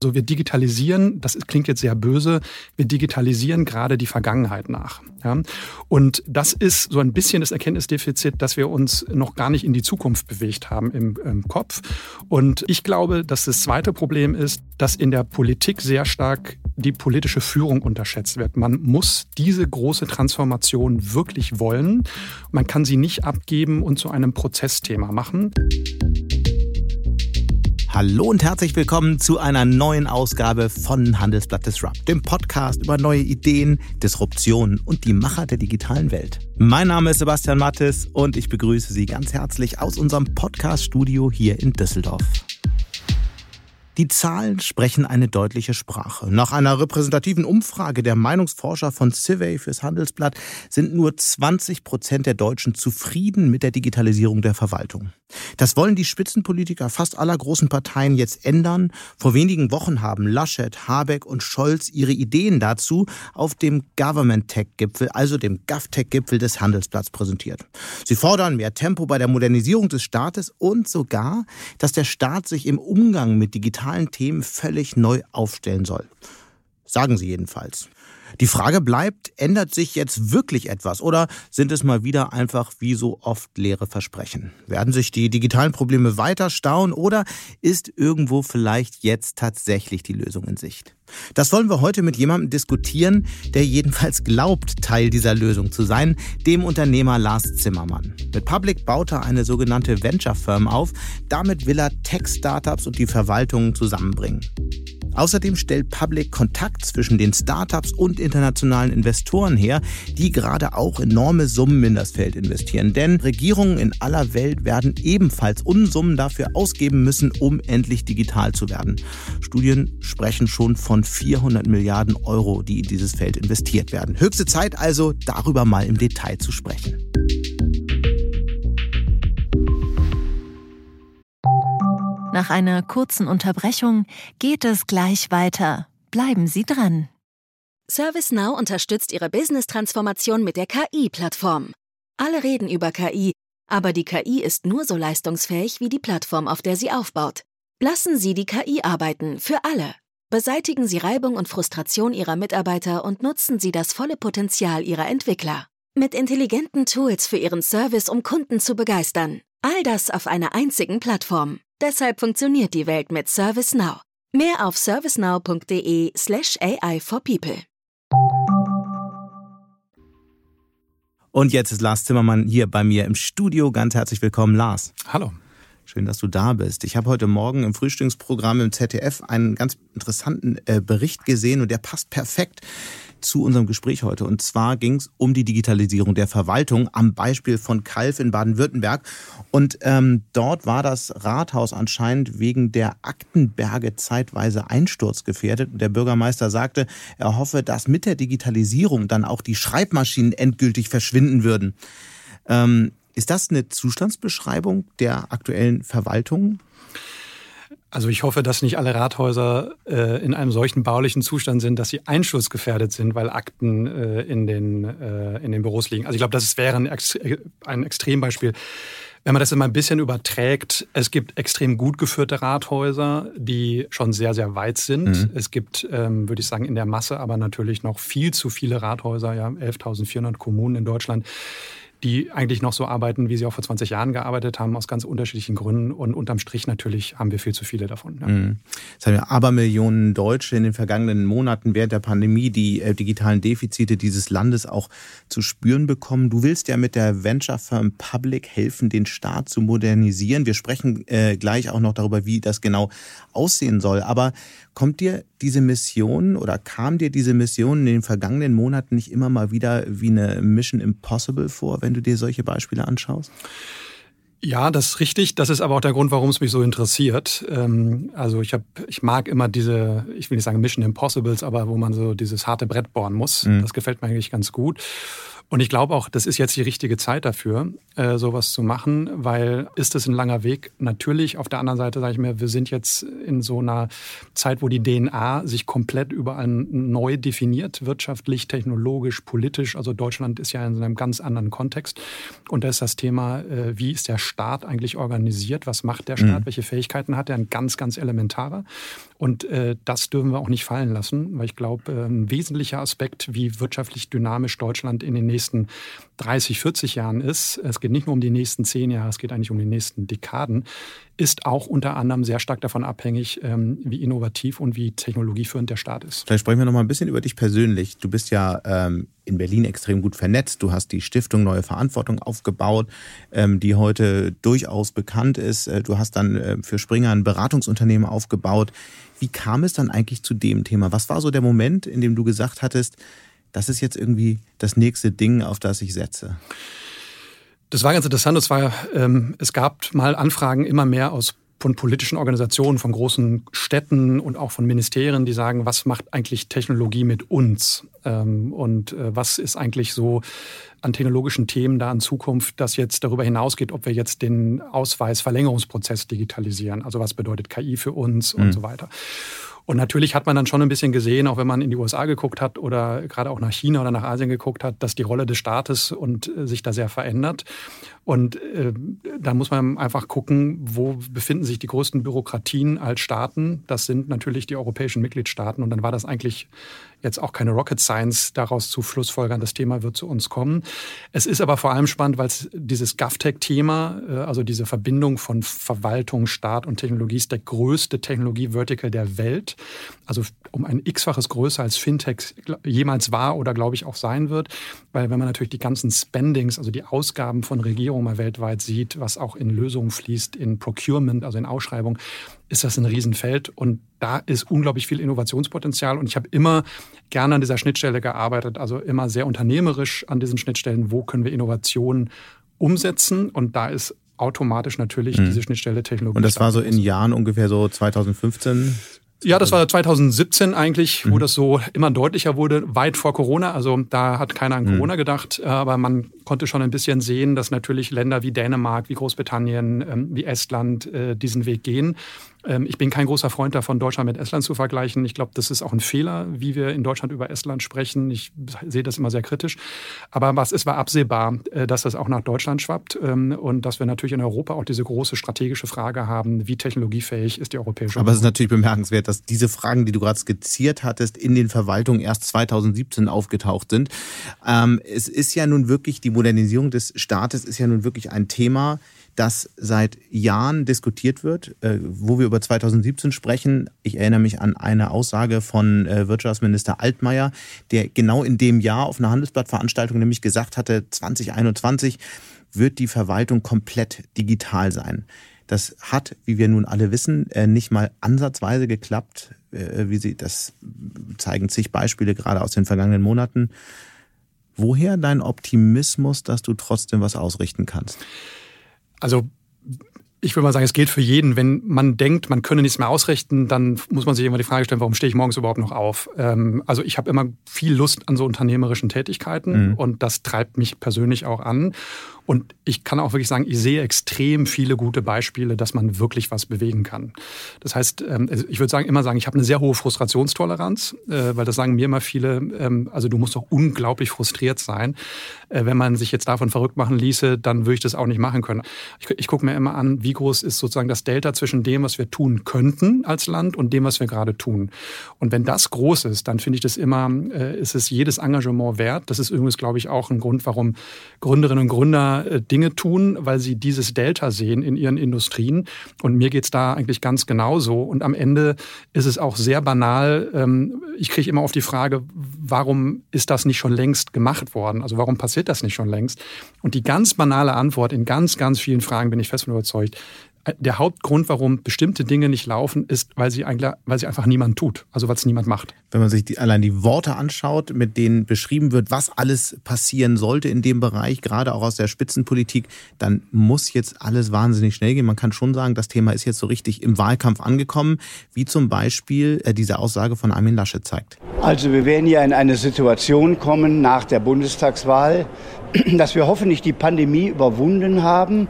So, wir digitalisieren, das klingt jetzt sehr böse, wir digitalisieren gerade die Vergangenheit nach. Ja? Und das ist so ein bisschen das Erkenntnisdefizit, dass wir uns noch gar nicht in die Zukunft bewegt haben im, im Kopf. Und ich glaube, dass das zweite Problem ist, dass in der Politik sehr stark die politische Führung unterschätzt wird. Man muss diese große Transformation wirklich wollen. Man kann sie nicht abgeben und zu einem Prozessthema machen. Hallo und herzlich willkommen zu einer neuen Ausgabe von Handelsblatt Disrupt, dem Podcast über neue Ideen, Disruptionen und die Macher der digitalen Welt. Mein Name ist Sebastian Mattes und ich begrüße Sie ganz herzlich aus unserem Podcast-Studio hier in Düsseldorf. Die Zahlen sprechen eine deutliche Sprache. Nach einer repräsentativen Umfrage der Meinungsforscher von Civey fürs Handelsblatt sind nur 20 Prozent der Deutschen zufrieden mit der Digitalisierung der Verwaltung. Das wollen die Spitzenpolitiker fast aller großen Parteien jetzt ändern. Vor wenigen Wochen haben Laschet, Habeck und Scholz ihre Ideen dazu auf dem Government Tech Gipfel, also dem GovTech Gipfel des Handelsblatts präsentiert. Sie fordern mehr Tempo bei der Modernisierung des Staates und sogar, dass der Staat sich im Umgang mit digitalen digitalen Themen völlig neu aufstellen soll. Sagen sie jedenfalls. Die Frage bleibt, ändert sich jetzt wirklich etwas oder sind es mal wieder einfach wie so oft leere Versprechen? Werden sich die digitalen Probleme weiter stauen oder ist irgendwo vielleicht jetzt tatsächlich die Lösung in Sicht? Das wollen wir heute mit jemandem diskutieren, der jedenfalls glaubt, Teil dieser Lösung zu sein, dem Unternehmer Lars Zimmermann. Mit Public baut er eine sogenannte Venture Firm auf. Damit will er Tech-Startups und die Verwaltung zusammenbringen. Außerdem stellt Public Kontakt zwischen den Startups und internationalen Investoren her, die gerade auch enorme Summen in das Feld investieren. Denn Regierungen in aller Welt werden ebenfalls Unsummen dafür ausgeben müssen, um endlich digital zu werden. Studien sprechen schon von 400 Milliarden Euro, die in dieses Feld investiert werden. Höchste Zeit also, darüber mal im Detail zu sprechen. Nach einer kurzen Unterbrechung geht es gleich weiter. Bleiben Sie dran. ServiceNow unterstützt Ihre Business-Transformation mit der KI-Plattform. Alle reden über KI, aber die KI ist nur so leistungsfähig wie die Plattform, auf der sie aufbaut. Lassen Sie die KI arbeiten, für alle. Beseitigen Sie Reibung und Frustration Ihrer Mitarbeiter und nutzen Sie das volle Potenzial Ihrer Entwickler. Mit intelligenten Tools für Ihren Service, um Kunden zu begeistern. All das auf einer einzigen Plattform. Deshalb funktioniert die Welt mit ServiceNow. Mehr auf servicenow.de/slash AI for People. Und jetzt ist Lars Zimmermann hier bei mir im Studio. Ganz herzlich willkommen, Lars. Hallo. Schön, dass du da bist. Ich habe heute Morgen im Frühstücksprogramm im ZDF einen ganz interessanten äh, Bericht gesehen und der passt perfekt zu unserem Gespräch heute. Und zwar ging es um die Digitalisierung der Verwaltung am Beispiel von Kalf in Baden-Württemberg. Und ähm, dort war das Rathaus anscheinend wegen der Aktenberge zeitweise einsturzgefährdet. Und der Bürgermeister sagte, er hoffe, dass mit der Digitalisierung dann auch die Schreibmaschinen endgültig verschwinden würden. Ähm, ist das eine Zustandsbeschreibung der aktuellen Verwaltung? Also ich hoffe, dass nicht alle Rathäuser äh, in einem solchen baulichen Zustand sind, dass sie einschussgefährdet sind, weil Akten äh, in, den, äh, in den Büros liegen. Also ich glaube, das wäre ein, ein Extrembeispiel. Wenn man das immer ein bisschen überträgt, es gibt extrem gut geführte Rathäuser, die schon sehr, sehr weit sind. Mhm. Es gibt, ähm, würde ich sagen, in der Masse aber natürlich noch viel zu viele Rathäuser, ja, 11.400 Kommunen in Deutschland, die eigentlich noch so arbeiten, wie sie auch vor 20 Jahren gearbeitet haben, aus ganz unterschiedlichen Gründen. Und unterm Strich natürlich haben wir viel zu viele davon. Ja. Mhm. Es haben ja Abermillionen Deutsche in den vergangenen Monaten während der Pandemie die äh, digitalen Defizite dieses Landes auch zu spüren bekommen. Du willst ja mit der Venture Firm Public helfen, den Staat zu modernisieren. Wir sprechen äh, gleich auch noch darüber, wie das genau aussehen soll. Aber kommt dir diese Mission oder kam dir diese Mission in den vergangenen Monaten nicht immer mal wieder wie eine Mission Impossible vor, wenn du dir solche Beispiele anschaust? Ja, das ist richtig. Das ist aber auch der Grund, warum es mich so interessiert. Ähm, also ich habe, ich mag immer diese, ich will nicht sagen Mission Impossibles, aber wo man so dieses harte Brett bohren muss. Mhm. Das gefällt mir eigentlich ganz gut. Und ich glaube auch, das ist jetzt die richtige Zeit dafür, äh, sowas zu machen, weil ist es ein langer Weg? Natürlich. Auf der anderen Seite sage ich mir, wir sind jetzt in so einer Zeit, wo die DNA sich komplett überall neu definiert, wirtschaftlich, technologisch, politisch. Also Deutschland ist ja in einem ganz anderen Kontext. Und da ist das Thema, äh, wie ist der Staat eigentlich organisiert? Was macht der Staat? Mhm. Welche Fähigkeiten hat er? Ein ganz, ganz elementarer. Und äh, das dürfen wir auch nicht fallen lassen, weil ich glaube, äh, ein wesentlicher Aspekt, wie wirtschaftlich dynamisch Deutschland in den nächsten 30, 40 Jahren ist, es geht nicht nur um die nächsten zehn Jahre, es geht eigentlich um die nächsten Dekaden, ist auch unter anderem sehr stark davon abhängig, ähm, wie innovativ und wie technologieführend der Staat ist. Vielleicht sprechen wir noch mal ein bisschen über dich persönlich. Du bist ja ähm, in Berlin extrem gut vernetzt. Du hast die Stiftung Neue Verantwortung aufgebaut, ähm, die heute durchaus bekannt ist. Äh, du hast dann für Springer ein Beratungsunternehmen aufgebaut. Wie kam es dann eigentlich zu dem Thema? Was war so der Moment, in dem du gesagt hattest, das ist jetzt irgendwie das nächste Ding, auf das ich setze? Das war ganz interessant. Es, war, ähm, es gab mal Anfragen immer mehr aus von politischen Organisationen, von großen Städten und auch von Ministerien, die sagen, was macht eigentlich Technologie mit uns? Ähm, und äh, was ist eigentlich so an technologischen Themen da in Zukunft, das jetzt darüber hinausgeht, ob wir jetzt den Ausweisverlängerungsprozess digitalisieren? Also was bedeutet KI für uns mhm. und so weiter? Und natürlich hat man dann schon ein bisschen gesehen, auch wenn man in die USA geguckt hat oder gerade auch nach China oder nach Asien geguckt hat, dass die Rolle des Staates und äh, sich da sehr verändert. Und äh, da muss man einfach gucken, wo befinden sich die größten Bürokratien als Staaten. Das sind natürlich die europäischen Mitgliedstaaten. Und dann war das eigentlich jetzt auch keine Rocket Science, daraus zu Schlussfolgern, das Thema wird zu uns kommen. Es ist aber vor allem spannend, weil es dieses GovTech-Thema, äh, also diese Verbindung von Verwaltung, Staat und Technologie, ist der größte Technologie-Vertical der Welt. Also um ein x-faches größer als Fintech jemals war oder glaube ich auch sein wird. Weil wenn man natürlich die ganzen Spendings, also die Ausgaben von Regierungen mal weltweit sieht, was auch in Lösungen fließt, in Procurement, also in Ausschreibung, ist das ein Riesenfeld und da ist unglaublich viel Innovationspotenzial und ich habe immer gerne an dieser Schnittstelle gearbeitet, also immer sehr unternehmerisch an diesen Schnittstellen, wo können wir Innovationen umsetzen und da ist automatisch natürlich mhm. diese Schnittstelle Technologie. Und das war so in Jahren ungefähr so 2015, ja, das war 2017 eigentlich, wo mhm. das so immer deutlicher wurde, weit vor Corona. Also da hat keiner an mhm. Corona gedacht, aber man konnte schon ein bisschen sehen, dass natürlich Länder wie Dänemark, wie Großbritannien, ähm, wie Estland äh, diesen Weg gehen. Ähm, ich bin kein großer Freund davon, Deutschland mit Estland zu vergleichen. Ich glaube, das ist auch ein Fehler, wie wir in Deutschland über Estland sprechen. Ich sehe das immer sehr kritisch. Aber was, es war absehbar, äh, dass das auch nach Deutschland schwappt ähm, und dass wir natürlich in Europa auch diese große strategische Frage haben, wie technologiefähig ist die Europäische Union. Aber es ist natürlich bemerkenswert, dass diese Fragen, die du gerade skizziert hattest, in den Verwaltungen erst 2017 aufgetaucht sind. Ähm, es ist ja nun wirklich, die Modernisierung des Staates ist ja nun wirklich ein Thema, das seit Jahren diskutiert wird, äh, wo wir über 2017 sprechen. Ich erinnere mich an eine Aussage von äh, Wirtschaftsminister Altmaier, der genau in dem Jahr auf einer Handelsblattveranstaltung nämlich gesagt hatte, 2021 wird die Verwaltung komplett digital sein. Das hat, wie wir nun alle wissen, äh, nicht mal ansatzweise geklappt. Wie sie, das zeigen zig Beispiele gerade aus den vergangenen Monaten. Woher dein Optimismus, dass du trotzdem was ausrichten kannst? Also ich würde mal sagen, es gilt für jeden. Wenn man denkt, man könne nichts mehr ausrichten, dann muss man sich immer die Frage stellen, warum stehe ich morgens überhaupt noch auf? Ähm, also ich habe immer viel Lust an so unternehmerischen Tätigkeiten mhm. und das treibt mich persönlich auch an. Und ich kann auch wirklich sagen, ich sehe extrem viele gute Beispiele, dass man wirklich was bewegen kann. Das heißt, ähm, also ich würde sagen, immer sagen, ich habe eine sehr hohe Frustrationstoleranz, äh, weil das sagen mir immer viele, ähm, also du musst doch unglaublich frustriert sein. Äh, wenn man sich jetzt davon verrückt machen ließe, dann würde ich das auch nicht machen können. Ich, ich gucke mir immer an, wie groß ist sozusagen das Delta zwischen dem, was wir tun könnten als Land und dem, was wir gerade tun. Und wenn das groß ist, dann finde ich das immer, äh, ist es jedes Engagement wert. Das ist übrigens, glaube ich, auch ein Grund, warum Gründerinnen und Gründer äh, Dinge tun, weil sie dieses Delta sehen in ihren Industrien. Und mir geht's da eigentlich ganz genauso. Und am Ende ist es auch sehr banal. Ähm, ich kriege immer auf die Frage, warum ist das nicht schon längst gemacht worden? Also warum passiert das nicht schon längst? Und die ganz banale Antwort in ganz, ganz vielen Fragen bin ich fest von überzeugt, der Hauptgrund, warum bestimmte Dinge nicht laufen, ist, weil sie, eigentlich, weil sie einfach niemand tut, also weil es niemand macht. Wenn man sich die, allein die Worte anschaut, mit denen beschrieben wird, was alles passieren sollte in dem Bereich, gerade auch aus der Spitzenpolitik, dann muss jetzt alles wahnsinnig schnell gehen. Man kann schon sagen, das Thema ist jetzt so richtig im Wahlkampf angekommen, wie zum Beispiel äh, diese Aussage von Armin Lasche zeigt. Also wir werden ja in eine Situation kommen nach der Bundestagswahl, dass wir hoffentlich die Pandemie überwunden haben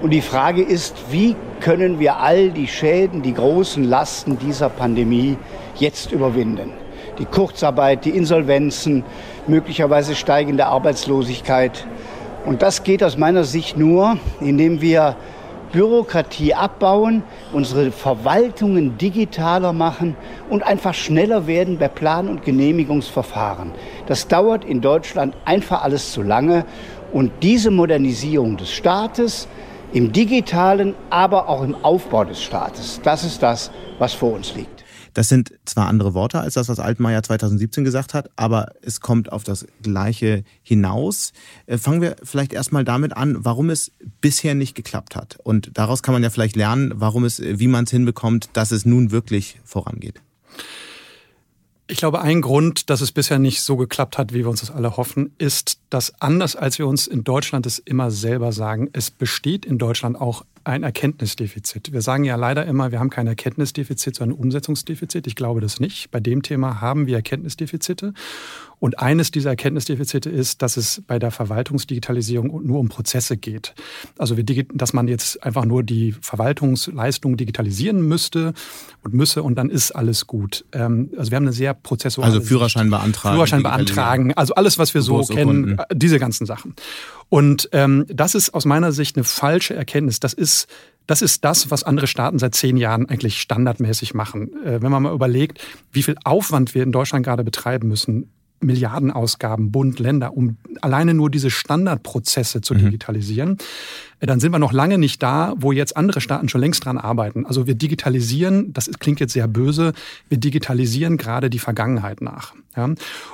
und die Frage ist, wie können wir all die Schäden, die großen Lasten dieser Pandemie jetzt überwinden? Die Kurzarbeit, die Insolvenzen, möglicherweise steigende Arbeitslosigkeit. Und das geht aus meiner Sicht nur, indem wir Bürokratie abbauen, unsere Verwaltungen digitaler machen und einfach schneller werden bei Plan- und Genehmigungsverfahren. Das dauert in Deutschland einfach alles zu lange. Und diese Modernisierung des Staates im digitalen, aber auch im Aufbau des Staates, das ist das, was vor uns liegt. Das sind zwar andere Worte als das, was Altmaier 2017 gesagt hat, aber es kommt auf das Gleiche hinaus. Äh, fangen wir vielleicht erstmal damit an, warum es bisher nicht geklappt hat. Und daraus kann man ja vielleicht lernen, warum es, wie man es hinbekommt, dass es nun wirklich vorangeht. Ich glaube, ein Grund, dass es bisher nicht so geklappt hat, wie wir uns das alle hoffen, ist, dass anders als wir uns in Deutschland es immer selber sagen, es besteht in Deutschland auch ein Erkenntnisdefizit. Wir sagen ja leider immer, wir haben kein Erkenntnisdefizit, sondern ein Umsetzungsdefizit. Ich glaube das nicht. Bei dem Thema haben wir Erkenntnisdefizite. Und eines dieser Erkenntnisdefizite ist, dass es bei der Verwaltungsdigitalisierung nur um Prozesse geht. Also, wir, dass man jetzt einfach nur die Verwaltungsleistung digitalisieren müsste und müsse und dann ist alles gut. Ähm, also, wir haben eine sehr prozessuale Also, Führerschein beantragen. Führerschein beantragen. Also, alles, was wir so kennen, diese ganzen Sachen. Und ähm, das ist aus meiner Sicht eine falsche Erkenntnis. Das ist das ist das, was andere Staaten seit zehn Jahren eigentlich standardmäßig machen. Äh, wenn man mal überlegt, wie viel Aufwand wir in Deutschland gerade betreiben müssen, Milliardenausgaben, Bund, Länder, um alleine nur diese Standardprozesse zu mhm. digitalisieren, äh, dann sind wir noch lange nicht da, wo jetzt andere Staaten schon längst dran arbeiten. Also wir digitalisieren, das klingt jetzt sehr böse, wir digitalisieren gerade die Vergangenheit nach. Ja?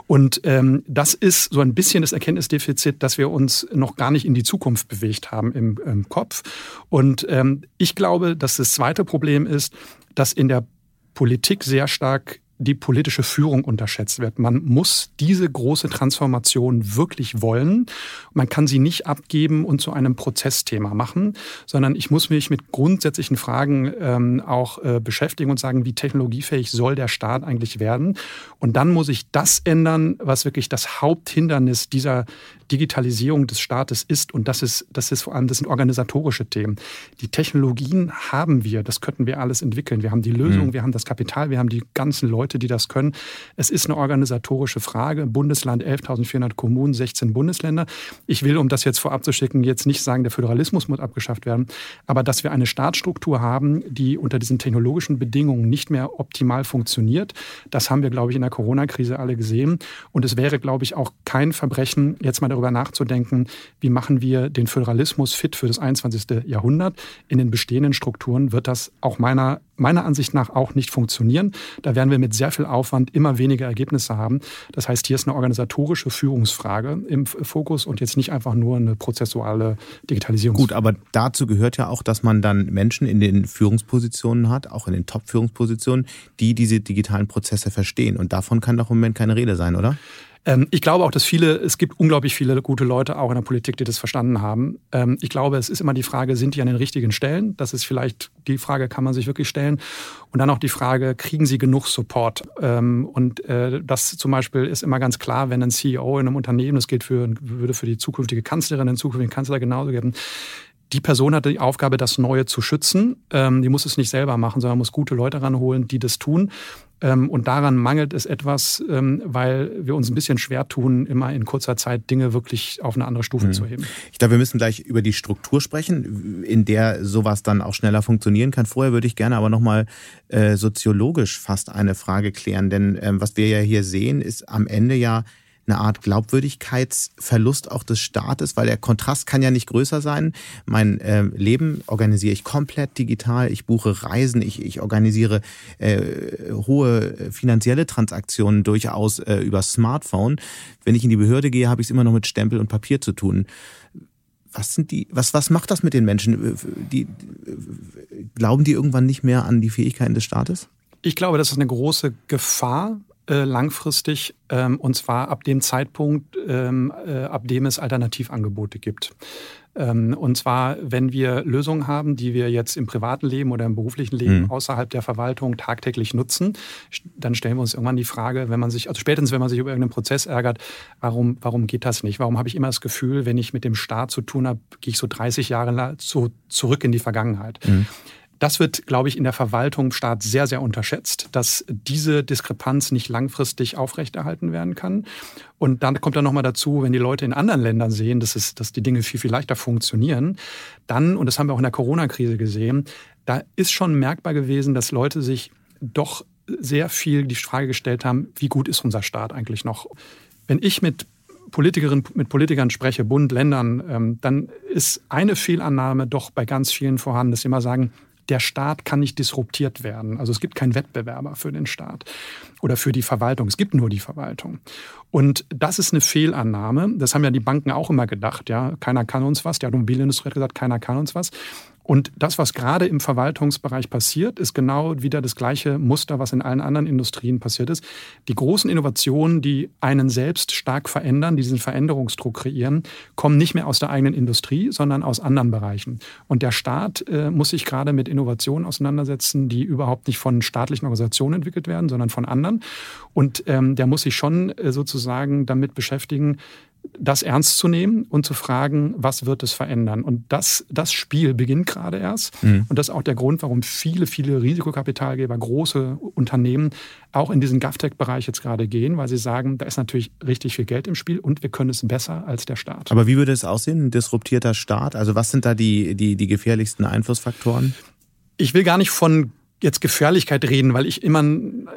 Und ähm, das ist so ein bisschen das Erkenntnisdefizit, dass wir uns noch gar nicht in die Zukunft bewegt haben im, im Kopf. Und ähm, ich glaube, dass das zweite Problem ist, dass in der Politik sehr stark die politische Führung unterschätzt wird. Man muss diese große Transformation wirklich wollen. Man kann sie nicht abgeben und zu einem Prozessthema machen, sondern ich muss mich mit grundsätzlichen Fragen ähm, auch äh, beschäftigen und sagen, wie technologiefähig soll der Staat eigentlich werden? Und dann muss ich das ändern, was wirklich das Haupthindernis dieser Digitalisierung des Staates ist. Und das ist, das ist vor allem, das sind organisatorische Themen. Die Technologien haben wir, das könnten wir alles entwickeln. Wir haben die Lösung, mhm. wir haben das Kapital, wir haben die ganzen Leute, die das können. Es ist eine organisatorische Frage. Bundesland 11.400 Kommunen, 16 Bundesländer. Ich will, um das jetzt vorab zu schicken, jetzt nicht sagen, der Föderalismus muss abgeschafft werden, aber dass wir eine Staatsstruktur haben, die unter diesen technologischen Bedingungen nicht mehr optimal funktioniert, das haben wir, glaube ich, in der Corona-Krise alle gesehen. Und es wäre, glaube ich, auch kein Verbrechen, jetzt mal darüber darüber nachzudenken, wie machen wir den Föderalismus fit für das 21. Jahrhundert. In den bestehenden Strukturen wird das auch meiner, meiner Ansicht nach auch nicht funktionieren. Da werden wir mit sehr viel Aufwand immer weniger Ergebnisse haben. Das heißt, hier ist eine organisatorische Führungsfrage im Fokus und jetzt nicht einfach nur eine prozessuale Digitalisierung. Gut, aber dazu gehört ja auch, dass man dann Menschen in den Führungspositionen hat, auch in den Top-Führungspositionen, die diese digitalen Prozesse verstehen. Und davon kann doch im Moment keine Rede sein, oder? Ähm, ich glaube auch, dass viele, es gibt unglaublich viele gute Leute auch in der Politik, die das verstanden haben. Ähm, ich glaube, es ist immer die Frage, sind die an den richtigen Stellen? Das ist vielleicht die Frage, kann man sich wirklich stellen. Und dann auch die Frage, kriegen sie genug Support? Ähm, und äh, das zum Beispiel ist immer ganz klar, wenn ein CEO in einem Unternehmen, das gilt für, würde für die zukünftige Kanzlerin, den zukünftigen Kanzler genauso geben, die Person hat die Aufgabe, das Neue zu schützen. die muss es nicht selber machen, sondern muss gute Leute ranholen, die das tun. Ähm, und daran mangelt es etwas, ähm, weil wir uns ein bisschen schwer tun, immer in kurzer Zeit Dinge wirklich auf eine andere Stufe mhm. zu heben. Ich glaube, wir müssen gleich über die Struktur sprechen, in der sowas dann auch schneller funktionieren kann. Vorher würde ich gerne aber nochmal äh, soziologisch fast eine Frage klären, denn äh, was wir ja hier sehen, ist am Ende ja eine Art Glaubwürdigkeitsverlust auch des Staates, weil der Kontrast kann ja nicht größer sein. Mein äh, Leben organisiere ich komplett digital. Ich buche Reisen, ich, ich organisiere äh, hohe finanzielle Transaktionen durchaus äh, über Smartphone. Wenn ich in die Behörde gehe, habe ich es immer noch mit Stempel und Papier zu tun. Was sind die, was, was macht das mit den Menschen? Die, glauben die irgendwann nicht mehr an die Fähigkeiten des Staates? Ich glaube, das ist eine große Gefahr äh, langfristig, ähm, und zwar ab dem Zeitpunkt, ähm, äh, ab dem es Alternativangebote gibt. Ähm, und zwar, wenn wir Lösungen haben, die wir jetzt im privaten Leben oder im beruflichen Leben mhm. außerhalb der Verwaltung tagtäglich nutzen, dann stellen wir uns irgendwann die Frage, wenn man sich, also spätestens wenn man sich über irgendeinen Prozess ärgert, warum, warum geht das nicht? Warum habe ich immer das Gefühl, wenn ich mit dem Staat zu tun habe, gehe ich so 30 Jahre so zurück in die Vergangenheit? Mhm Das wird, glaube ich, in der Verwaltung im Staat sehr, sehr unterschätzt, dass diese Diskrepanz nicht langfristig aufrechterhalten werden kann. Und dann kommt dann nochmal dazu, wenn die Leute in anderen Ländern sehen, dass, es, dass die Dinge viel, viel leichter funktionieren, dann, und das haben wir auch in der Corona-Krise gesehen, da ist schon merkbar gewesen, dass Leute sich doch sehr viel die Frage gestellt haben, wie gut ist unser Staat eigentlich noch? Wenn ich mit Politikerinnen, mit Politikern spreche, Bund, Ländern, ähm, dann ist eine Fehlannahme doch bei ganz vielen vorhanden, dass sie immer sagen, der Staat kann nicht disruptiert werden. Also es gibt keinen Wettbewerber für den Staat oder für die Verwaltung. Es gibt nur die Verwaltung. Und das ist eine Fehlannahme. Das haben ja die Banken auch immer gedacht. Ja, keiner kann uns was. Die Automobilindustrie hat gesagt, keiner kann uns was. Und das, was gerade im Verwaltungsbereich passiert, ist genau wieder das gleiche Muster, was in allen anderen Industrien passiert ist. Die großen Innovationen, die einen selbst stark verändern, die diesen Veränderungsdruck kreieren, kommen nicht mehr aus der eigenen Industrie, sondern aus anderen Bereichen. Und der Staat äh, muss sich gerade mit Innovationen auseinandersetzen, die überhaupt nicht von staatlichen Organisationen entwickelt werden, sondern von anderen. Und ähm, der muss sich schon äh, sozusagen damit beschäftigen, das ernst zu nehmen und zu fragen, was wird es verändern? Und das, das Spiel beginnt gerade erst. Mhm. Und das ist auch der Grund, warum viele, viele Risikokapitalgeber, große Unternehmen auch in diesen GovTech-Bereich jetzt gerade gehen, weil sie sagen, da ist natürlich richtig viel Geld im Spiel und wir können es besser als der Staat. Aber wie würde es aussehen, ein disruptierter Staat? Also was sind da die, die, die gefährlichsten Einflussfaktoren? Ich will gar nicht von jetzt Gefährlichkeit reden, weil ich immer,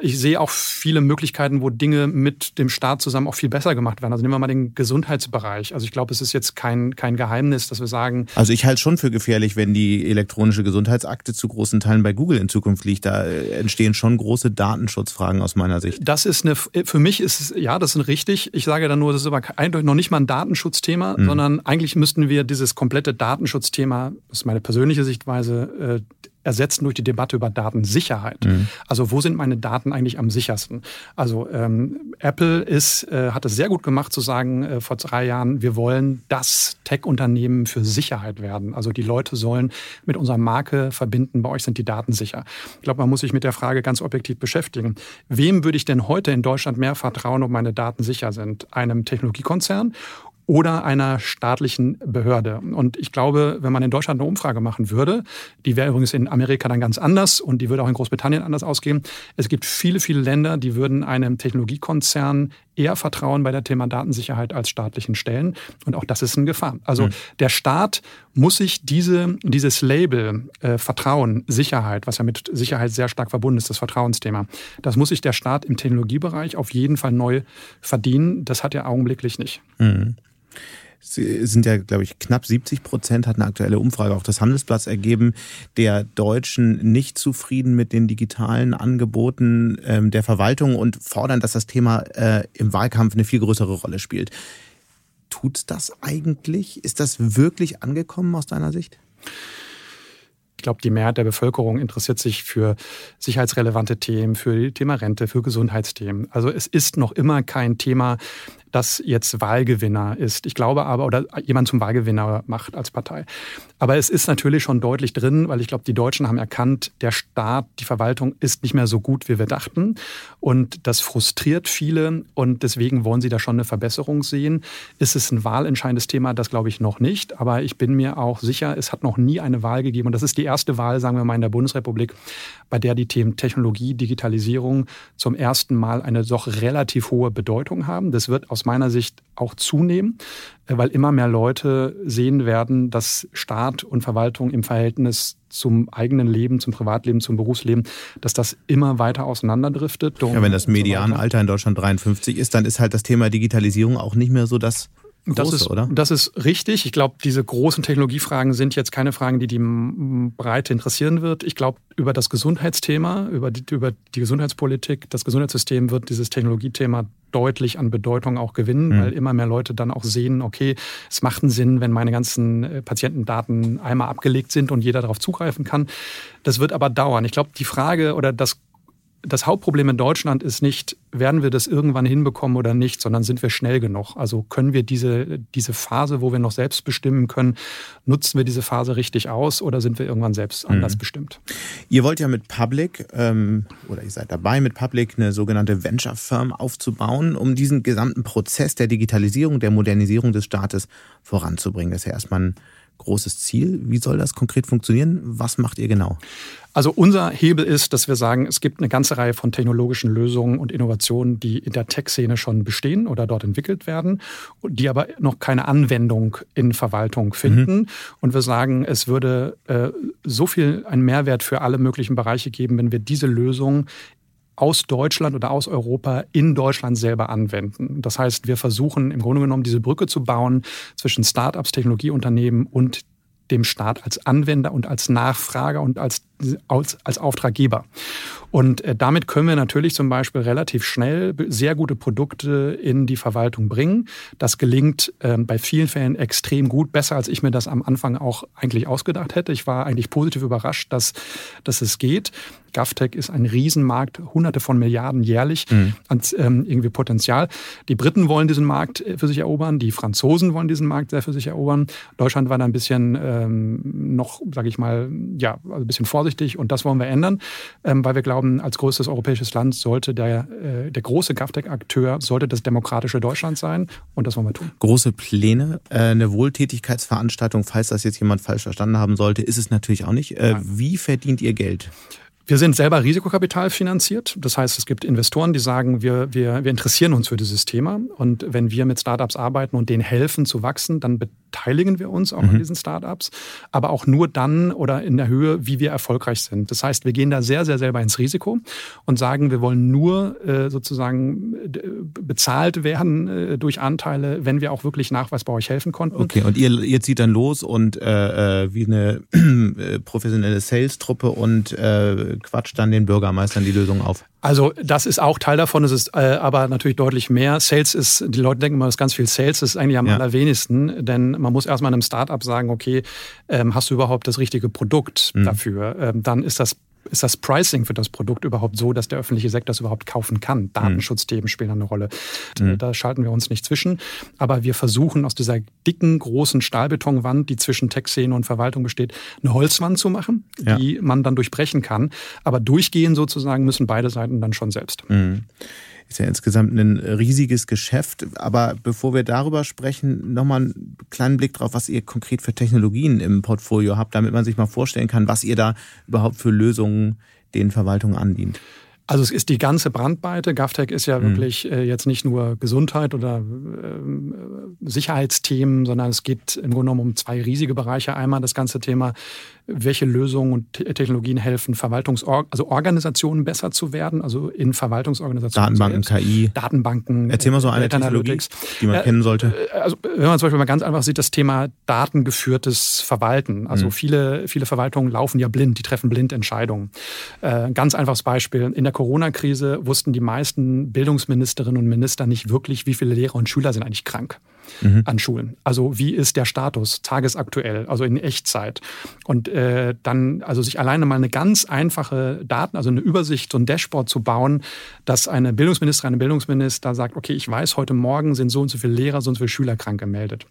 ich sehe auch viele Möglichkeiten, wo Dinge mit dem Staat zusammen auch viel besser gemacht werden. Also nehmen wir mal den Gesundheitsbereich. Also ich glaube, es ist jetzt kein, kein Geheimnis, dass wir sagen. Also ich halte schon für gefährlich, wenn die elektronische Gesundheitsakte zu großen Teilen bei Google in Zukunft liegt. Da entstehen schon große Datenschutzfragen aus meiner Sicht. Das ist eine, für mich ist es, ja, das ist richtig. Ich sage dann nur, das ist aber eindeutig noch nicht mal ein Datenschutzthema, mhm. sondern eigentlich müssten wir dieses komplette Datenschutzthema, das ist meine persönliche Sichtweise, äh, ersetzen durch die Debatte über Datensicherheit. Mhm. Also wo sind meine Daten eigentlich am sichersten? Also ähm, Apple ist, äh, hat es sehr gut gemacht zu sagen äh, vor drei Jahren, wir wollen das Tech-Unternehmen für Sicherheit werden. Also die Leute sollen mit unserer Marke verbinden, bei euch sind die Daten sicher. Ich glaube, man muss sich mit der Frage ganz objektiv beschäftigen. Wem würde ich denn heute in Deutschland mehr vertrauen, ob meine Daten sicher sind? Einem Technologiekonzern oder einer staatlichen Behörde. Und ich glaube, wenn man in Deutschland eine Umfrage machen würde, die wäre übrigens in Amerika dann ganz anders und die würde auch in Großbritannien anders ausgehen. Es gibt viele, viele Länder, die würden einem Technologiekonzern eher vertrauen bei der Thema Datensicherheit als staatlichen Stellen. Und auch das ist eine Gefahr. Also mhm. der Staat muss sich diese, dieses Label äh, Vertrauen, Sicherheit, was ja mit Sicherheit sehr stark verbunden ist, das Vertrauensthema, das muss sich der Staat im Technologiebereich auf jeden Fall neu verdienen. Das hat er augenblicklich nicht. Mhm. Sie sind ja, glaube ich, knapp 70 Prozent, hat eine aktuelle Umfrage auch das Handelsblatt ergeben, der Deutschen nicht zufrieden mit den digitalen Angeboten ähm, der Verwaltung und fordern, dass das Thema äh, im Wahlkampf eine viel größere Rolle spielt. Tut das eigentlich? Ist das wirklich angekommen aus deiner Sicht? Ich glaube, die Mehrheit der Bevölkerung interessiert sich für sicherheitsrelevante Themen, für Thema Rente, für Gesundheitsthemen. Also es ist noch immer kein Thema, das jetzt Wahlgewinner ist. Ich glaube aber, oder jemand zum Wahlgewinner macht als Partei. Aber es ist natürlich schon deutlich drin, weil ich glaube, die Deutschen haben erkannt, der Staat, die Verwaltung ist nicht mehr so gut, wie wir dachten. Und das frustriert viele und deswegen wollen sie da schon eine Verbesserung sehen. Ist es ein wahlentscheidendes Thema? Das glaube ich noch nicht. Aber ich bin mir auch sicher, es hat noch nie eine Wahl gegeben. Und das ist die erste Wahl, sagen wir mal, in der Bundesrepublik, bei der die Themen Technologie, Digitalisierung zum ersten Mal eine doch relativ hohe Bedeutung haben. Das wird aus meiner Sicht auch zunehmen, äh, weil immer mehr Leute sehen werden, dass Staat und Verwaltung im Verhältnis zum eigenen Leben, zum Privatleben, zum Berufsleben, dass das immer weiter auseinanderdriftet. Ja, wenn das Medianalter in Deutschland 53 ist, dann ist halt das Thema Digitalisierung auch nicht mehr so das Große, das ist, oder? Das ist richtig. Ich glaube, diese großen Technologiefragen sind jetzt keine Fragen, die die Breite interessieren wird. Ich glaube, über das Gesundheitsthema, über die, über die Gesundheitspolitik, das Gesundheitssystem wird dieses Technologiethema deutlich an Bedeutung auch gewinnen, mhm. weil immer mehr Leute dann auch sehen, okay, es macht einen Sinn, wenn meine ganzen äh, Patientendaten einmal abgelegt sind und jeder darauf zugreifen kann. Das wird aber dauern. Ich glaube, die Frage oder das das Hauptproblem in Deutschland ist nicht, werden wir das irgendwann hinbekommen oder nicht, sondern sind wir schnell genug? Also können wir diese, diese Phase, wo wir noch selbst bestimmen können, nutzen wir diese Phase richtig aus oder sind wir irgendwann selbst mhm. anders bestimmt? Ihr wollt ja mit Public ähm, oder ihr seid dabei, mit Public eine sogenannte Venture Firm aufzubauen, um diesen gesamten Prozess der Digitalisierung, der Modernisierung des Staates voranzubringen. Das ist ja erstmal ein großes Ziel. Wie soll das konkret funktionieren? Was macht ihr genau? Also unser Hebel ist, dass wir sagen, es gibt eine ganze Reihe von technologischen Lösungen und Innovationen, die in der Tech-Szene schon bestehen oder dort entwickelt werden, die aber noch keine Anwendung in Verwaltung finden. Mhm. Und wir sagen, es würde äh, so viel einen Mehrwert für alle möglichen Bereiche geben, wenn wir diese Lösung aus Deutschland oder aus Europa in Deutschland selber anwenden. Das heißt, wir versuchen im Grunde genommen diese Brücke zu bauen zwischen Startups, Technologieunternehmen und dem Staat als Anwender und als Nachfrager und als, als, als Auftraggeber. Und äh, damit können wir natürlich zum Beispiel relativ schnell sehr gute Produkte in die Verwaltung bringen. Das gelingt äh, bei vielen Fällen extrem gut, besser als ich mir das am Anfang auch eigentlich ausgedacht hätte. Ich war eigentlich positiv überrascht, dass, dass es geht. GovTech ist ein Riesenmarkt, hunderte von Milliarden jährlich mhm. an ähm, irgendwie Potenzial. Die Briten wollen diesen Markt äh, für sich erobern, die Franzosen wollen diesen Markt sehr für sich erobern. Deutschland war da ein bisschen ähm, noch, sage ich mal, ja, also ein bisschen vorsichtig und das wollen wir ändern, ähm, weil wir glauben, als größtes europäisches Land sollte der, äh, der große GovTech-Akteur sollte das demokratische Deutschland sein und das wollen wir tun. Große Pläne, äh, eine Wohltätigkeitsveranstaltung, falls das jetzt jemand falsch verstanden haben sollte, ist es natürlich auch nicht. Äh, wie verdient ihr Geld? Wir sind selber Risikokapital finanziert. Das heißt, es gibt Investoren, die sagen, wir, wir, wir interessieren uns für dieses Thema. Und wenn wir mit Startups arbeiten und denen helfen zu wachsen, dann beteiligen wir uns auch mhm. an diesen Startups. Aber auch nur dann oder in der Höhe, wie wir erfolgreich sind. Das heißt, wir gehen da sehr, sehr selber ins Risiko und sagen, wir wollen nur äh, sozusagen bezahlt werden äh, durch Anteile, wenn wir auch wirklich nachweisbar euch helfen konnten. Okay, und ihr, ihr zieht dann los und äh, äh wie eine äh, professionelle Sales-Truppe und äh, quatscht dann den Bürgermeistern die Lösung auf? Also das ist auch Teil davon, es ist äh, aber natürlich deutlich mehr. Sales ist, die Leute denken immer, das ist ganz viel Sales, das ist eigentlich am ja. allerwenigsten, denn man muss erstmal einem Startup sagen, okay, ähm, hast du überhaupt das richtige Produkt mhm. dafür? Ähm, dann ist das ist das Pricing für das Produkt überhaupt so, dass der öffentliche Sektor es überhaupt kaufen kann? Mhm. Datenschutzthemen spielen eine Rolle. Mhm. Da schalten wir uns nicht zwischen. Aber wir versuchen aus dieser dicken, großen Stahlbetonwand, die zwischen Tech-Szene und Verwaltung besteht, eine Holzwand zu machen, ja. die man dann durchbrechen kann. Aber durchgehen sozusagen müssen beide Seiten dann schon selbst. Mhm ist ja insgesamt ein riesiges Geschäft. Aber bevor wir darüber sprechen, nochmal einen kleinen Blick drauf, was ihr konkret für Technologien im Portfolio habt, damit man sich mal vorstellen kann, was ihr da überhaupt für Lösungen den Verwaltungen andient. Also es ist die ganze Brandweite. GovTech ist ja mhm. wirklich äh, jetzt nicht nur Gesundheit oder äh, Sicherheitsthemen, sondern es geht im Grunde genommen um zwei riesige Bereiche. Einmal das ganze Thema welche Lösungen und Technologien helfen, Verwaltungsorg also Organisationen besser zu werden, also in Verwaltungsorganisationen. Datenbanken, selbst. KI. Datenbanken. Erzähl mal so eine Technologie, die man äh, kennen sollte. Äh, also wenn man zum Beispiel mal ganz einfach sieht, das Thema datengeführtes Verwalten. Also mhm. viele, viele Verwaltungen laufen ja blind, die treffen blind Entscheidungen. Äh, ganz einfaches Beispiel. In der Corona-Krise wussten die meisten Bildungsministerinnen und Minister nicht wirklich, wie viele Lehrer und Schüler sind eigentlich krank mhm. an Schulen. Also wie ist der Status tagesaktuell, also in Echtzeit. Und äh, dann also sich alleine mal eine ganz einfache Daten, also eine Übersicht, so ein Dashboard zu bauen, dass eine Bildungsministerin, eine Bildungsminister sagt, okay, ich weiß, heute Morgen sind so und so viele Lehrer, so und so viele Schüler krank gemeldet.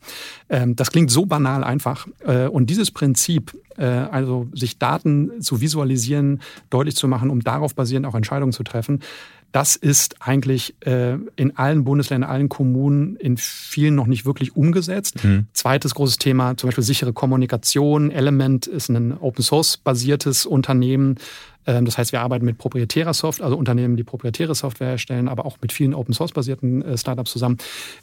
Ähm, das klingt so banal einfach. Äh, und dieses Prinzip, äh, also sich Daten zu visualisieren, deutlich zu machen, um darauf basierend auch Entscheidungen zu treffen, das ist eigentlich äh, in allen Bundesländern, allen Kommunen, in vielen noch nicht wirklich umgesetzt. Mhm. Zweites großes Thema, zum Beispiel sichere Kommunikation. Element ist ein Open-Source-basiertes Unternehmen, das heißt, wir arbeiten mit proprietärer Software, also Unternehmen, die proprietäre Software erstellen, aber auch mit vielen Open-Source-basierten äh, Startups zusammen,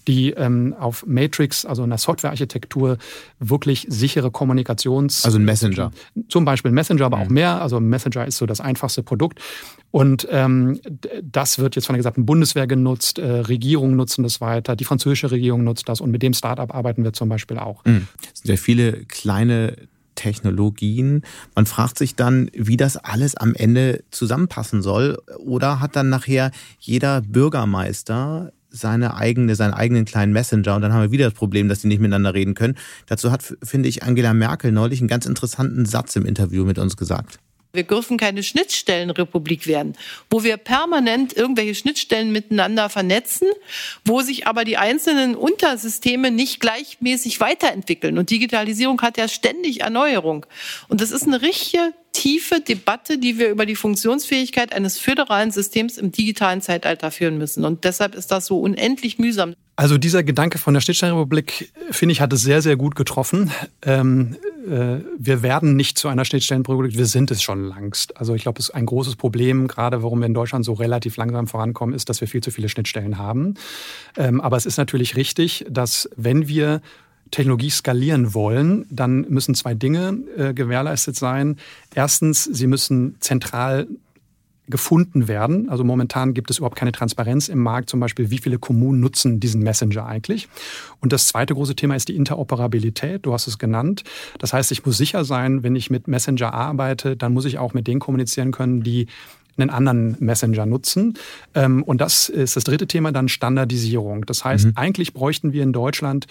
die ähm, auf Matrix, also einer Softwarearchitektur, wirklich sichere Kommunikations... Also ein Messenger. Zum Beispiel Messenger, aber mhm. auch mehr. Also Messenger ist so das einfachste Produkt. Und ähm, das wird jetzt von der gesamten Bundeswehr genutzt, äh, Regierungen nutzen das weiter, die französische Regierung nutzt das und mit dem Startup arbeiten wir zum Beispiel auch. Mhm. Es sind ja viele kleine Technologien. Man fragt sich dann, wie das alles am Ende zusammenpassen soll. Oder hat dann nachher jeder Bürgermeister seine eigene, seinen eigenen kleinen Messenger und dann haben wir wieder das Problem, dass die nicht miteinander reden können. Dazu hat, finde ich, Angela Merkel neulich einen ganz interessanten Satz im Interview mit uns gesagt. Wir dürfen keine Schnittstellenrepublik werden, wo wir permanent irgendwelche Schnittstellen miteinander vernetzen, wo sich aber die einzelnen Untersysteme nicht gleichmäßig weiterentwickeln. Und Digitalisierung hat ja ständig Erneuerung. Und das ist eine richtige tiefe Debatte, die wir über die Funktionsfähigkeit eines föderalen Systems im digitalen Zeitalter führen müssen. Und deshalb ist das so unendlich mühsam. Also dieser Gedanke von der Schnittstellenrepublik, finde ich, hat es sehr, sehr gut getroffen. Ähm, äh, wir werden nicht zu einer Schnittstellenrepublik, wir sind es schon langst. Also ich glaube, es ist ein großes Problem, gerade warum wir in Deutschland so relativ langsam vorankommen, ist, dass wir viel zu viele Schnittstellen haben. Ähm, aber es ist natürlich richtig, dass wenn wir Technologie skalieren wollen, dann müssen zwei Dinge äh, gewährleistet sein. Erstens, sie müssen zentral gefunden werden. Also momentan gibt es überhaupt keine Transparenz im Markt, zum Beispiel, wie viele Kommunen nutzen diesen Messenger eigentlich. Und das zweite große Thema ist die Interoperabilität. Du hast es genannt. Das heißt, ich muss sicher sein, wenn ich mit Messenger arbeite, dann muss ich auch mit denen kommunizieren können, die einen anderen Messenger nutzen. Ähm, und das ist das dritte Thema, dann Standardisierung. Das heißt, mhm. eigentlich bräuchten wir in Deutschland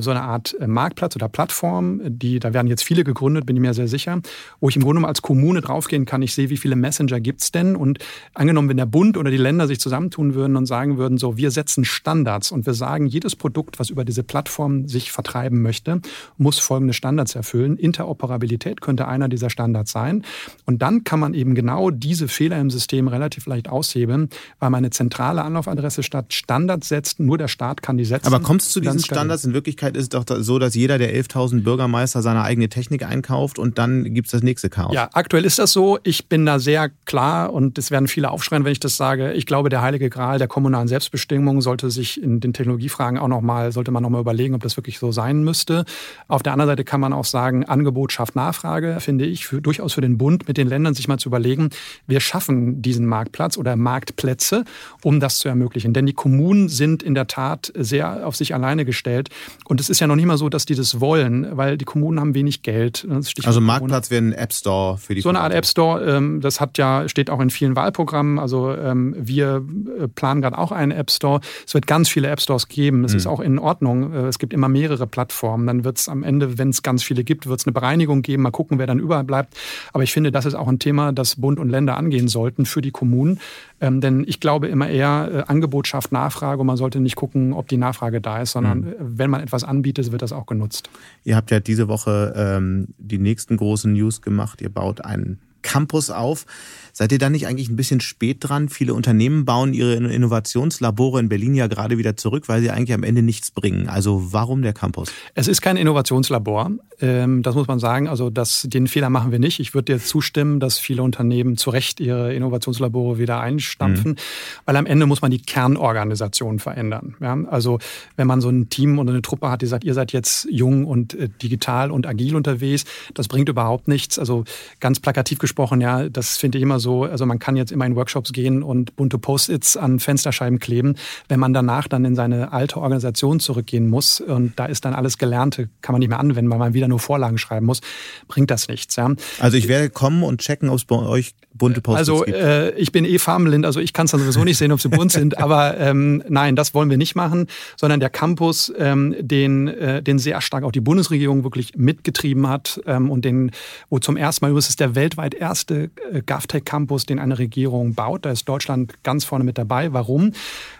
so eine Art äh, Marktplatz oder Plattform, die, da werden jetzt viele gegründet, bin ich mir sehr sicher, wo ich im Grunde als Kommune draufgehen kann, ich sehe, wie viele Messenger gibt's denn? Und angenommen, wenn der Bund oder die Länder sich zusammentun würden und sagen würden, so, wir setzen Standards und wir sagen, jedes Produkt, was über diese Plattform sich vertreiben möchte, muss folgende Standards erfüllen. Interoperabilität könnte einer dieser Standards sein. Und dann kann man eben genau diese Fehler im System relativ leicht aushebeln, weil meine zentrale Anlaufadresse statt Standards setzt, nur der Staat kann die setzen. Aber kommst du zu diesen Standards in Wirklichkeit Wirklichkeit ist es doch so, dass jeder der 11.000 Bürgermeister seine eigene Technik einkauft und dann gibt es das nächste Chaos. Ja, aktuell ist das so. Ich bin da sehr klar und es werden viele aufschreien, wenn ich das sage. Ich glaube, der heilige Gral der kommunalen Selbstbestimmung sollte sich in den Technologiefragen auch nochmal, sollte man nochmal überlegen, ob das wirklich so sein müsste. Auf der anderen Seite kann man auch sagen, Angebot schafft Nachfrage, finde ich, für, durchaus für den Bund, mit den Ländern sich mal zu überlegen, wir schaffen diesen Marktplatz oder Marktplätze, um das zu ermöglichen. Denn die Kommunen sind in der Tat sehr auf sich alleine gestellt. Und es ist ja noch nicht mal so, dass die das wollen, weil die Kommunen haben wenig Geld. Also Marktplatz wäre ein App Store für die So eine Art App Store, ähm, das hat ja, steht auch in vielen Wahlprogrammen. Also ähm, wir äh, planen gerade auch einen App Store. Es wird ganz viele App Stores geben. Es mhm. ist auch in Ordnung. Äh, es gibt immer mehrere Plattformen. Dann wird es am Ende, wenn es ganz viele gibt, wird es eine Bereinigung geben. Mal gucken, wer dann überall bleibt. Aber ich finde, das ist auch ein Thema, das Bund und Länder angehen sollten für die Kommunen. Ähm, denn ich glaube immer eher, äh, Angebot schafft Nachfrage und man sollte nicht gucken, ob die Nachfrage da ist, sondern mhm. wenn man etwas anbietet, wird das auch genutzt. Ihr habt ja diese Woche ähm, die nächsten großen News gemacht. Ihr baut einen Campus auf. Seid ihr da nicht eigentlich ein bisschen spät dran? Viele Unternehmen bauen ihre Innovationslabore in Berlin ja gerade wieder zurück, weil sie eigentlich am Ende nichts bringen. Also warum der Campus? Es ist kein Innovationslabor. Ähm, das muss man sagen. Also das, den Fehler machen wir nicht. Ich würde dir zustimmen, dass viele Unternehmen zu Recht ihre Innovationslabore wieder einstampfen, mhm. weil am Ende muss man die Kernorganisation verändern. Ja? Also wenn man so ein Team oder eine Truppe hat, die sagt, ihr seid jetzt jung und äh, digital und agil unterwegs, das bringt überhaupt nichts. Also ganz plakativ gesprochen, ja, das finde ich immer so, also man kann jetzt immer in Workshops gehen und bunte Post-its an Fensterscheiben kleben. Wenn man danach dann in seine alte Organisation zurückgehen muss und da ist dann alles Gelernte, kann man nicht mehr anwenden, weil man wieder nur Vorlagen schreiben muss, bringt das nichts. Ja. Also ich werde kommen und checken, ob es bei euch bunte Post-its also, gibt. Also äh, ich bin eh farbenblind, also ich kann es dann sowieso nicht sehen, ob sie bunt sind, aber ähm, nein, das wollen wir nicht machen, sondern der Campus, ähm, den, äh, den sehr stark auch die Bundesregierung wirklich mitgetrieben hat ähm, und den, wo zum ersten Mal, das ist der weltweit erste äh, GovTech-Campus, den eine Regierung baut. Da ist Deutschland ganz vorne mit dabei. Warum?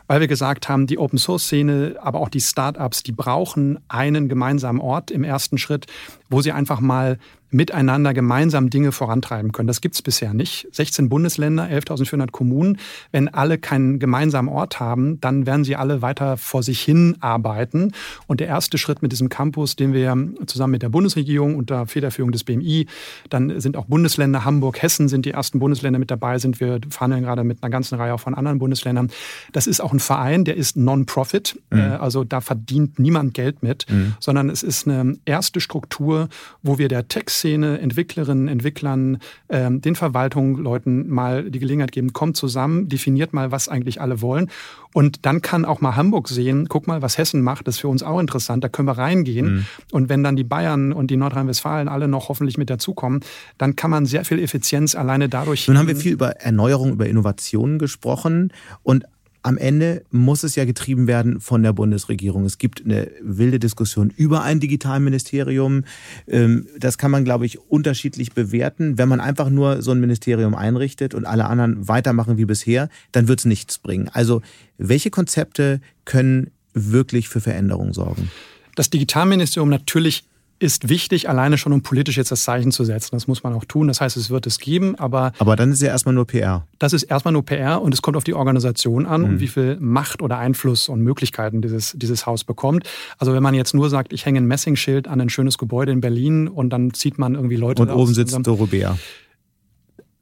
Weil wir gesagt haben, die Open-Source-Szene, aber auch die Startups, die brauchen einen gemeinsamen Ort im ersten Schritt, wo sie einfach mal miteinander gemeinsam Dinge vorantreiben können. Das gibt es bisher nicht. 16 Bundesländer, 11.400 Kommunen. Wenn alle keinen gemeinsamen Ort haben, dann werden sie alle weiter vor sich hin arbeiten. Und der erste Schritt mit diesem Campus, den wir zusammen mit der Bundesregierung unter Federführung des BMI, dann sind auch Bundesländer, Hamburg, Hessen sind die ersten Bundesländer mit dabei, sind wir verhandeln gerade mit einer ganzen Reihe auch von anderen Bundesländern. Das ist auch ein Verein, der ist Non-Profit. Mhm. Äh, also da verdient niemand Geld mit, mhm. sondern es ist eine erste Struktur, wo wir der Text Szene, Entwicklerinnen, Entwicklern, ähm, den Verwaltungen, Leuten mal die Gelegenheit geben, kommt zusammen, definiert mal, was eigentlich alle wollen. Und dann kann auch mal Hamburg sehen, guck mal, was Hessen macht, das ist für uns auch interessant, da können wir reingehen. Mhm. Und wenn dann die Bayern und die Nordrhein-Westfalen alle noch hoffentlich mit dazukommen, dann kann man sehr viel Effizienz alleine dadurch. Nun haben wir viel über Erneuerung, über Innovationen gesprochen und am Ende muss es ja getrieben werden von der Bundesregierung. Es gibt eine wilde Diskussion über ein Digitalministerium. Ähm, das kann man, glaube ich, unterschiedlich bewerten. Wenn man einfach nur so ein Ministerium einrichtet und alle anderen weitermachen wie bisher, dann wird es nichts bringen. Also welche Konzepte können wirklich für Veränderung sorgen? Das Digitalministerium natürlich ist wichtig, alleine schon um politisch jetzt das Zeichen zu setzen. Das muss man auch tun. Das heißt, es wird es geben, aber. Aber dann ist ja erstmal nur PR. Das ist erstmal nur PR und es kommt auf die Organisation an mhm. und wie viel Macht oder Einfluss und Möglichkeiten dieses, dieses Haus bekommt. Also wenn man jetzt nur sagt, ich hänge ein Messingschild an ein schönes Gebäude in Berlin und dann zieht man irgendwie Leute. Und oben sitzt Doro Bär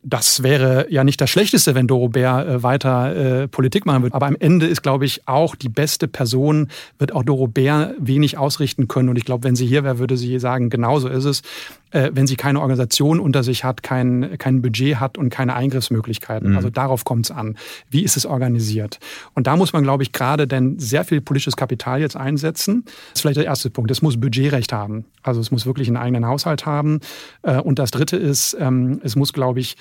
das wäre ja nicht das Schlechteste, wenn Doro Bär äh, weiter äh, Politik machen würde. Aber am Ende ist, glaube ich, auch die beste Person, wird auch Doro Bär wenig ausrichten können. Und ich glaube, wenn sie hier wäre, würde sie sagen, genauso ist es. Äh, wenn sie keine Organisation unter sich hat, kein, kein Budget hat und keine Eingriffsmöglichkeiten. Mhm. Also darauf kommt es an. Wie ist es organisiert? Und da muss man, glaube ich, gerade denn sehr viel politisches Kapital jetzt einsetzen. Das ist vielleicht der erste Punkt. Es muss Budgetrecht haben. Also es muss wirklich einen eigenen Haushalt haben. Äh, und das dritte ist, ähm, es muss, glaube ich,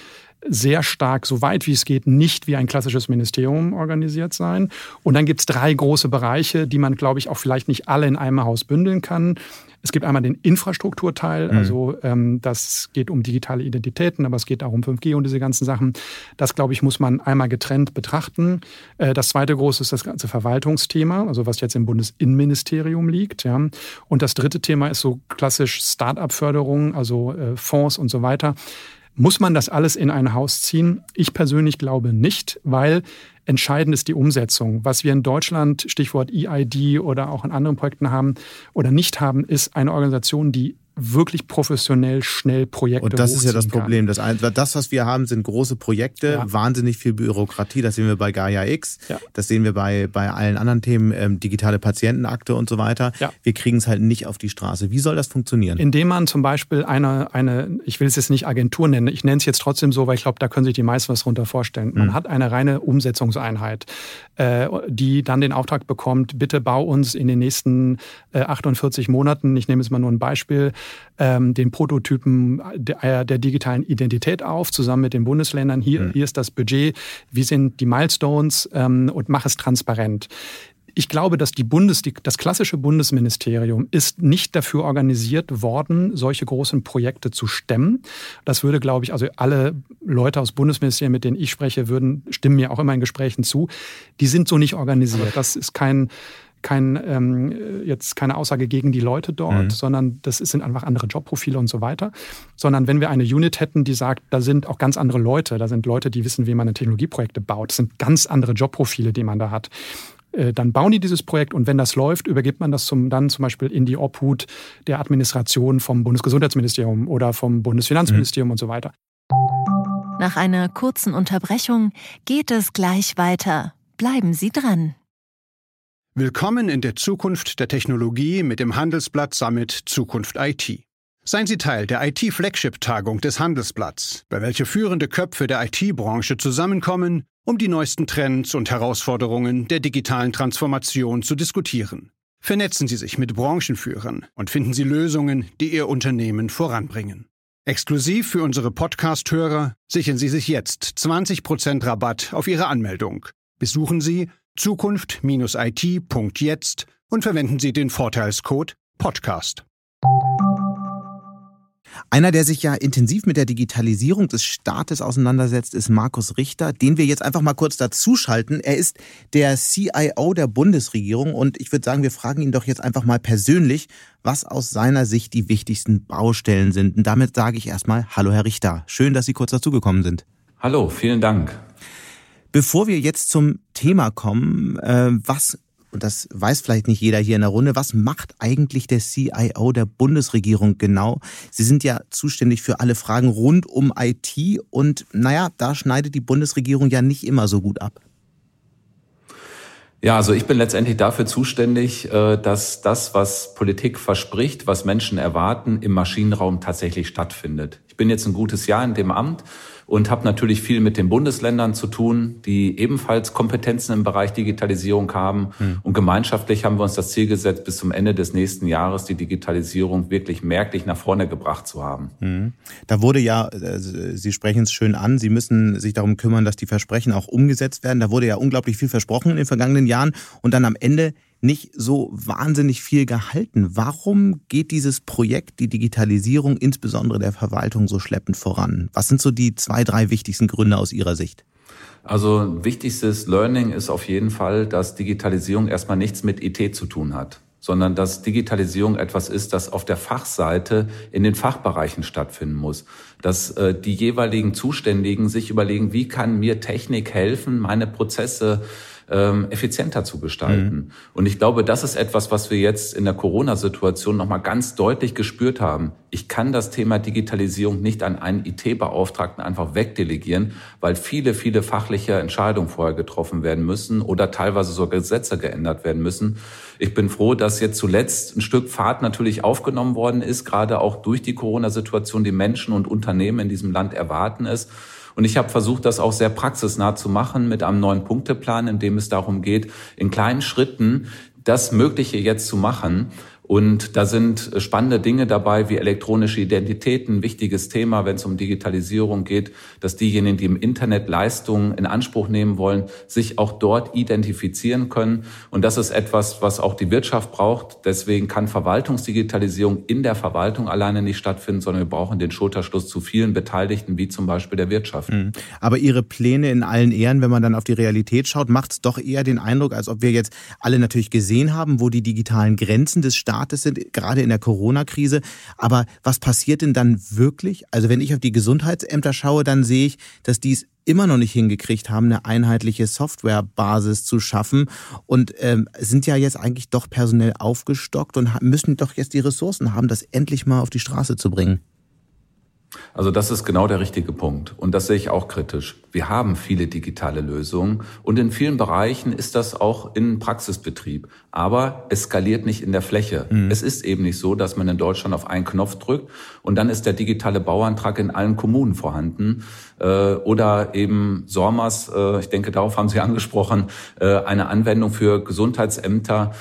sehr stark, so weit wie es geht, nicht wie ein klassisches Ministerium organisiert sein. Und dann gibt es drei große Bereiche, die man, glaube ich, auch vielleicht nicht alle in einem Haus bündeln kann. Es gibt einmal den Infrastrukturteil, mhm. also ähm, das geht um digitale Identitäten, aber es geht auch um 5G und diese ganzen Sachen. Das, glaube ich, muss man einmal getrennt betrachten. Äh, das zweite große ist das ganze Verwaltungsthema, also was jetzt im Bundesinnenministerium liegt. Ja. Und das dritte Thema ist so klassisch Start-up-Förderung, also äh, Fonds und so weiter. Muss man das alles in ein Haus ziehen? Ich persönlich glaube nicht, weil entscheidend ist die Umsetzung. Was wir in Deutschland, Stichwort EID oder auch in anderen Projekten haben oder nicht haben, ist eine Organisation, die wirklich professionell schnell Projekte Und das ist ja das Problem. Das, das, was wir haben, sind große Projekte, ja. wahnsinnig viel Bürokratie. Das sehen wir bei Gaia X, ja. das sehen wir bei, bei allen anderen Themen, ähm, digitale Patientenakte und so weiter. Ja. Wir kriegen es halt nicht auf die Straße. Wie soll das funktionieren? Indem man zum Beispiel eine, eine ich will es jetzt nicht Agentur nennen, ich nenne es jetzt trotzdem so, weil ich glaube, da können sich die meisten was drunter vorstellen. Man mhm. hat eine reine Umsetzungseinheit, äh, die dann den Auftrag bekommt, bitte bau uns in den nächsten äh, 48 Monaten, ich nehme jetzt mal nur ein Beispiel, ähm, den Prototypen der, der, digitalen Identität auf, zusammen mit den Bundesländern. Hier, mhm. hier ist das Budget, wie sind die Milestones ähm, und mach es transparent. Ich glaube, dass die Bundes, die, das klassische Bundesministerium ist nicht dafür organisiert worden, solche großen Projekte zu stemmen. Das würde, glaube ich, also alle Leute aus Bundesministerien, mit denen ich spreche, würden, stimmen mir auch immer in Gesprächen zu. Die sind so nicht organisiert. Das ist kein, kein, ähm, jetzt keine Aussage gegen die Leute dort, mhm. sondern das sind einfach andere Jobprofile und so weiter. Sondern wenn wir eine Unit hätten, die sagt, da sind auch ganz andere Leute, da sind Leute, die wissen, wie man Technologieprojekte baut, das sind ganz andere Jobprofile, die man da hat äh, dann bauen die dieses Projekt und wenn das läuft, übergibt man das zum, dann zum Beispiel in die Obhut der Administration vom Bundesgesundheitsministerium oder vom Bundesfinanzministerium mhm. und so weiter. Nach einer kurzen Unterbrechung geht es gleich weiter. Bleiben Sie dran. Willkommen in der Zukunft der Technologie mit dem Handelsblatt Summit Zukunft IT. Seien Sie Teil der IT-Flagship-Tagung des Handelsblatts, bei welcher führende Köpfe der IT-Branche zusammenkommen, um die neuesten Trends und Herausforderungen der digitalen Transformation zu diskutieren. Vernetzen Sie sich mit Branchenführern und finden Sie Lösungen, die Ihr Unternehmen voranbringen. Exklusiv für unsere Podcast-Hörer sichern Sie sich jetzt 20% Rabatt auf Ihre Anmeldung. Besuchen Sie zukunft-it.jetzt und verwenden Sie den Vorteilscode Podcast. Einer, der sich ja intensiv mit der Digitalisierung des Staates auseinandersetzt, ist Markus Richter, den wir jetzt einfach mal kurz dazuschalten. Er ist der CIO der Bundesregierung und ich würde sagen, wir fragen ihn doch jetzt einfach mal persönlich, was aus seiner Sicht die wichtigsten Baustellen sind. Und damit sage ich erstmal Hallo, Herr Richter. Schön, dass Sie kurz dazugekommen sind. Hallo, vielen Dank. Bevor wir jetzt zum Thema kommen, äh, was, und das weiß vielleicht nicht jeder hier in der Runde, was macht eigentlich der CIO der Bundesregierung genau? Sie sind ja zuständig für alle Fragen rund um IT und naja, da schneidet die Bundesregierung ja nicht immer so gut ab. Ja, also ich bin letztendlich dafür zuständig, äh, dass das, was Politik verspricht, was Menschen erwarten, im Maschinenraum tatsächlich stattfindet. Ich bin jetzt ein gutes Jahr in dem Amt und habe natürlich viel mit den Bundesländern zu tun, die ebenfalls Kompetenzen im Bereich Digitalisierung haben. Mhm. Und gemeinschaftlich haben wir uns das Ziel gesetzt, bis zum Ende des nächsten Jahres die Digitalisierung wirklich merklich nach vorne gebracht zu haben. Mhm. Da wurde ja, äh, Sie sprechen es schön an, Sie müssen sich darum kümmern, dass die Versprechen auch umgesetzt werden. Da wurde ja unglaublich viel versprochen in den vergangenen Jahren und dann am Ende nicht so wahnsinnig viel gehalten. Warum geht dieses Projekt, die Digitalisierung insbesondere der Verwaltung, so schleppend voran? Was sind so die zwei, drei wichtigsten Gründe aus Ihrer Sicht? Also wichtigstes Learning ist auf jeden Fall, dass Digitalisierung erstmal nichts mit IT zu tun hat sondern dass Digitalisierung etwas ist, das auf der Fachseite in den Fachbereichen stattfinden muss. Dass äh, die jeweiligen Zuständigen sich überlegen, wie kann mir Technik helfen, meine Prozesse ähm, effizienter zu gestalten. Mhm. Und ich glaube, das ist etwas, was wir jetzt in der Corona-Situation nochmal ganz deutlich gespürt haben. Ich kann das Thema Digitalisierung nicht an einen IT-Beauftragten einfach wegdelegieren, weil viele, viele fachliche Entscheidungen vorher getroffen werden müssen oder teilweise sogar Gesetze geändert werden müssen. Ich bin froh, dass jetzt zuletzt ein Stück Fahrt natürlich aufgenommen worden ist, gerade auch durch die Corona-Situation. Die Menschen und Unternehmen in diesem Land erwarten es. Und ich habe versucht, das auch sehr praxisnah zu machen mit einem neuen Punkteplan, in dem es darum geht, in kleinen Schritten das Mögliche jetzt zu machen und da sind spannende Dinge dabei wie elektronische Identitäten, wichtiges Thema, wenn es um Digitalisierung geht, dass diejenigen, die im Internet Leistungen in Anspruch nehmen wollen, sich auch dort identifizieren können. Und das ist etwas, was auch die Wirtschaft braucht. Deswegen kann Verwaltungsdigitalisierung in der Verwaltung alleine nicht stattfinden, sondern wir brauchen den Schulterschluss zu vielen Beteiligten, wie zum Beispiel der Wirtschaft. Mhm. Aber Ihre Pläne in allen Ehren, wenn man dann auf die Realität schaut, macht es doch eher den Eindruck, als ob wir jetzt alle natürlich gesehen haben, wo die digitalen Grenzen des Staates Staates sind, gerade in der Corona-Krise. Aber was passiert denn dann wirklich? Also wenn ich auf die Gesundheitsämter schaue, dann sehe ich, dass die es immer noch nicht hingekriegt haben, eine einheitliche Softwarebasis zu schaffen und ähm, sind ja jetzt eigentlich doch personell aufgestockt und müssen doch jetzt die Ressourcen haben, das endlich mal auf die Straße zu bringen. Also das ist genau der richtige Punkt. Und das sehe ich auch kritisch. Wir haben viele digitale Lösungen und in vielen Bereichen ist das auch in Praxisbetrieb. Aber es skaliert nicht in der Fläche. Mhm. Es ist eben nicht so, dass man in Deutschland auf einen Knopf drückt und dann ist der digitale Bauantrag in allen Kommunen vorhanden. Äh, oder eben SORMAS, äh, ich denke, darauf haben Sie angesprochen, äh, eine Anwendung für Gesundheitsämter.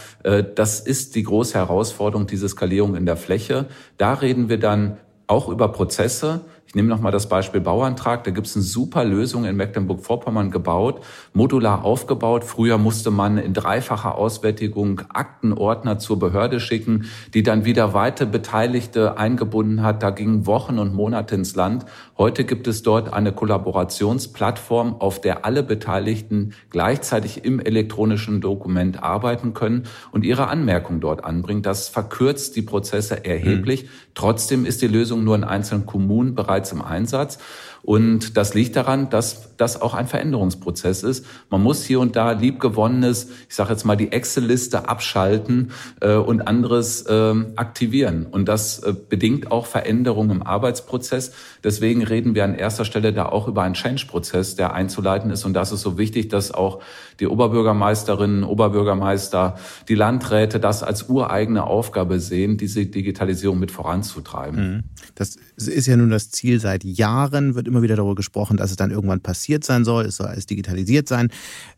Das ist die große Herausforderung, diese Skalierung in der Fläche. Da reden wir dann auch über Prozesse. Ich nehme nochmal das Beispiel Bauantrag. Da gibt es eine super Lösung in Mecklenburg-Vorpommern gebaut, modular aufgebaut. Früher musste man in dreifacher Auswertigung Aktenordner zur Behörde schicken, die dann wieder weite Beteiligte eingebunden hat. Da gingen Wochen und Monate ins Land. Heute gibt es dort eine Kollaborationsplattform, auf der alle Beteiligten gleichzeitig im elektronischen Dokument arbeiten können und ihre Anmerkungen dort anbringen. Das verkürzt die Prozesse erheblich. Mhm. Trotzdem ist die Lösung nur in einzelnen Kommunen bereits im Einsatz. Und das liegt daran, dass das auch ein Veränderungsprozess ist. Man muss hier und da liebgewonnenes, ich sage jetzt mal die Excel-Liste abschalten äh, und anderes äh, aktivieren. Und das äh, bedingt auch Veränderungen im Arbeitsprozess. Deswegen reden wir an erster Stelle da auch über einen Change-Prozess, der einzuleiten ist. Und das ist so wichtig, dass auch die Oberbürgermeisterinnen, Oberbürgermeister, die Landräte das als ureigene Aufgabe sehen, diese Digitalisierung mit voranzutreiben. Mhm. Das ist ja nun das Ziel seit Jahren, wird immer wieder darüber gesprochen, dass es dann irgendwann passiert sein soll, es soll alles digitalisiert sein.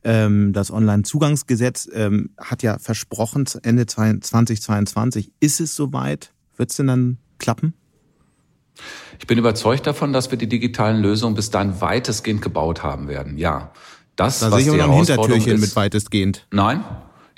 Ähm, das Onlinezugangsgesetz ähm, hat ja versprochen, Ende 2022 ist es soweit. Wird es denn dann klappen? Ich bin überzeugt davon, dass wir die digitalen Lösungen bis dahin weitestgehend gebaut haben werden. Ja. Das, da was sehe ich aber noch ein Hintertürchen ist, mit weitestgehend. Nein,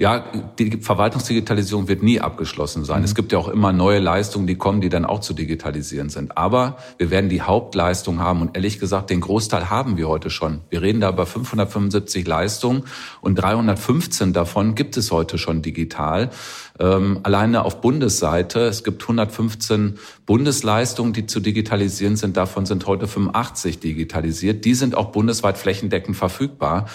ja, die Verwaltungsdigitalisierung wird nie abgeschlossen sein. Mhm. Es gibt ja auch immer neue Leistungen, die kommen, die dann auch zu digitalisieren sind. Aber wir werden die Hauptleistung haben und ehrlich gesagt, den Großteil haben wir heute schon. Wir reden da über 575 Leistungen und 315 davon gibt es heute schon digital. Ähm, alleine auf Bundesseite, es gibt 115 Bundesleistungen, die zu digitalisieren sind. Davon sind heute 85 digitalisiert. Die sind auch bundesweit flächendeckend verfügbar.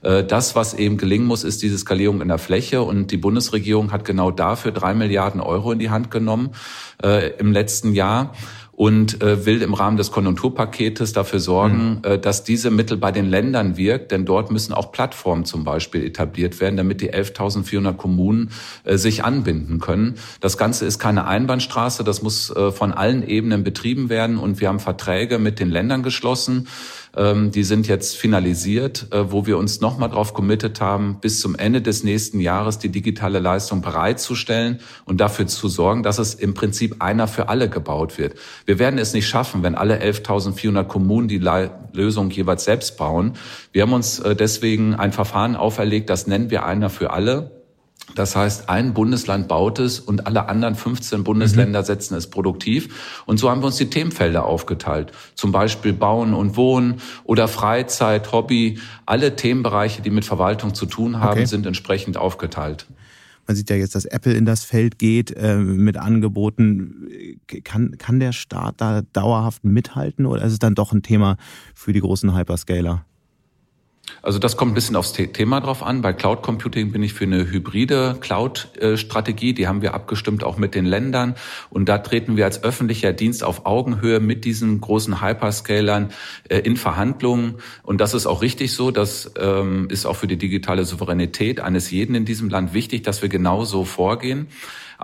Äh, das, was eben gelingen muss, ist diese Skalierung in der Fläche. Und die Bundesregierung hat genau dafür drei Milliarden Euro in die Hand genommen äh, im letzten Jahr und äh, will im Rahmen des Konjunkturpaketes dafür sorgen, mhm. äh, dass diese Mittel bei den Ländern wirkt, denn dort müssen auch Plattformen zum Beispiel etabliert werden, damit die 11.400 Kommunen äh, sich anbinden können. Das Ganze ist keine Einbahnstraße, das muss äh, von allen Ebenen betrieben werden und wir haben Verträge mit den Ländern geschlossen. Ähm, die sind jetzt finalisiert, äh, wo wir uns nochmal darauf committet haben, bis zum Ende des nächsten Jahres die digitale Leistung bereitzustellen und dafür zu sorgen, dass es im Prinzip einer für alle gebaut wird. Wir werden es nicht schaffen, wenn alle 11.400 Kommunen die Lösung jeweils selbst bauen. Wir haben uns äh, deswegen ein Verfahren auferlegt, das nennen wir einer für alle. Das heißt, ein Bundesland baut es und alle anderen 15 Bundesländer mhm. setzen es produktiv. Und so haben wir uns die Themenfelder aufgeteilt. Zum Beispiel Bauen und Wohnen oder Freizeit, Hobby. Alle Themenbereiche, die mit Verwaltung zu tun haben, okay. sind entsprechend aufgeteilt. Man sieht ja jetzt, dass Apple in das Feld geht äh, mit Angeboten. Kann, kann der Staat da dauerhaft mithalten oder ist es dann doch ein Thema für die großen Hyperscaler? Also das kommt ein bisschen aufs Thema drauf an. Bei Cloud Computing bin ich für eine hybride Cloud-Strategie. Die haben wir abgestimmt auch mit den Ländern. Und da treten wir als öffentlicher Dienst auf Augenhöhe mit diesen großen Hyperscalern äh, in Verhandlungen. Und das ist auch richtig so. Das ähm, ist auch für die digitale Souveränität eines jeden in diesem Land wichtig, dass wir genau so vorgehen.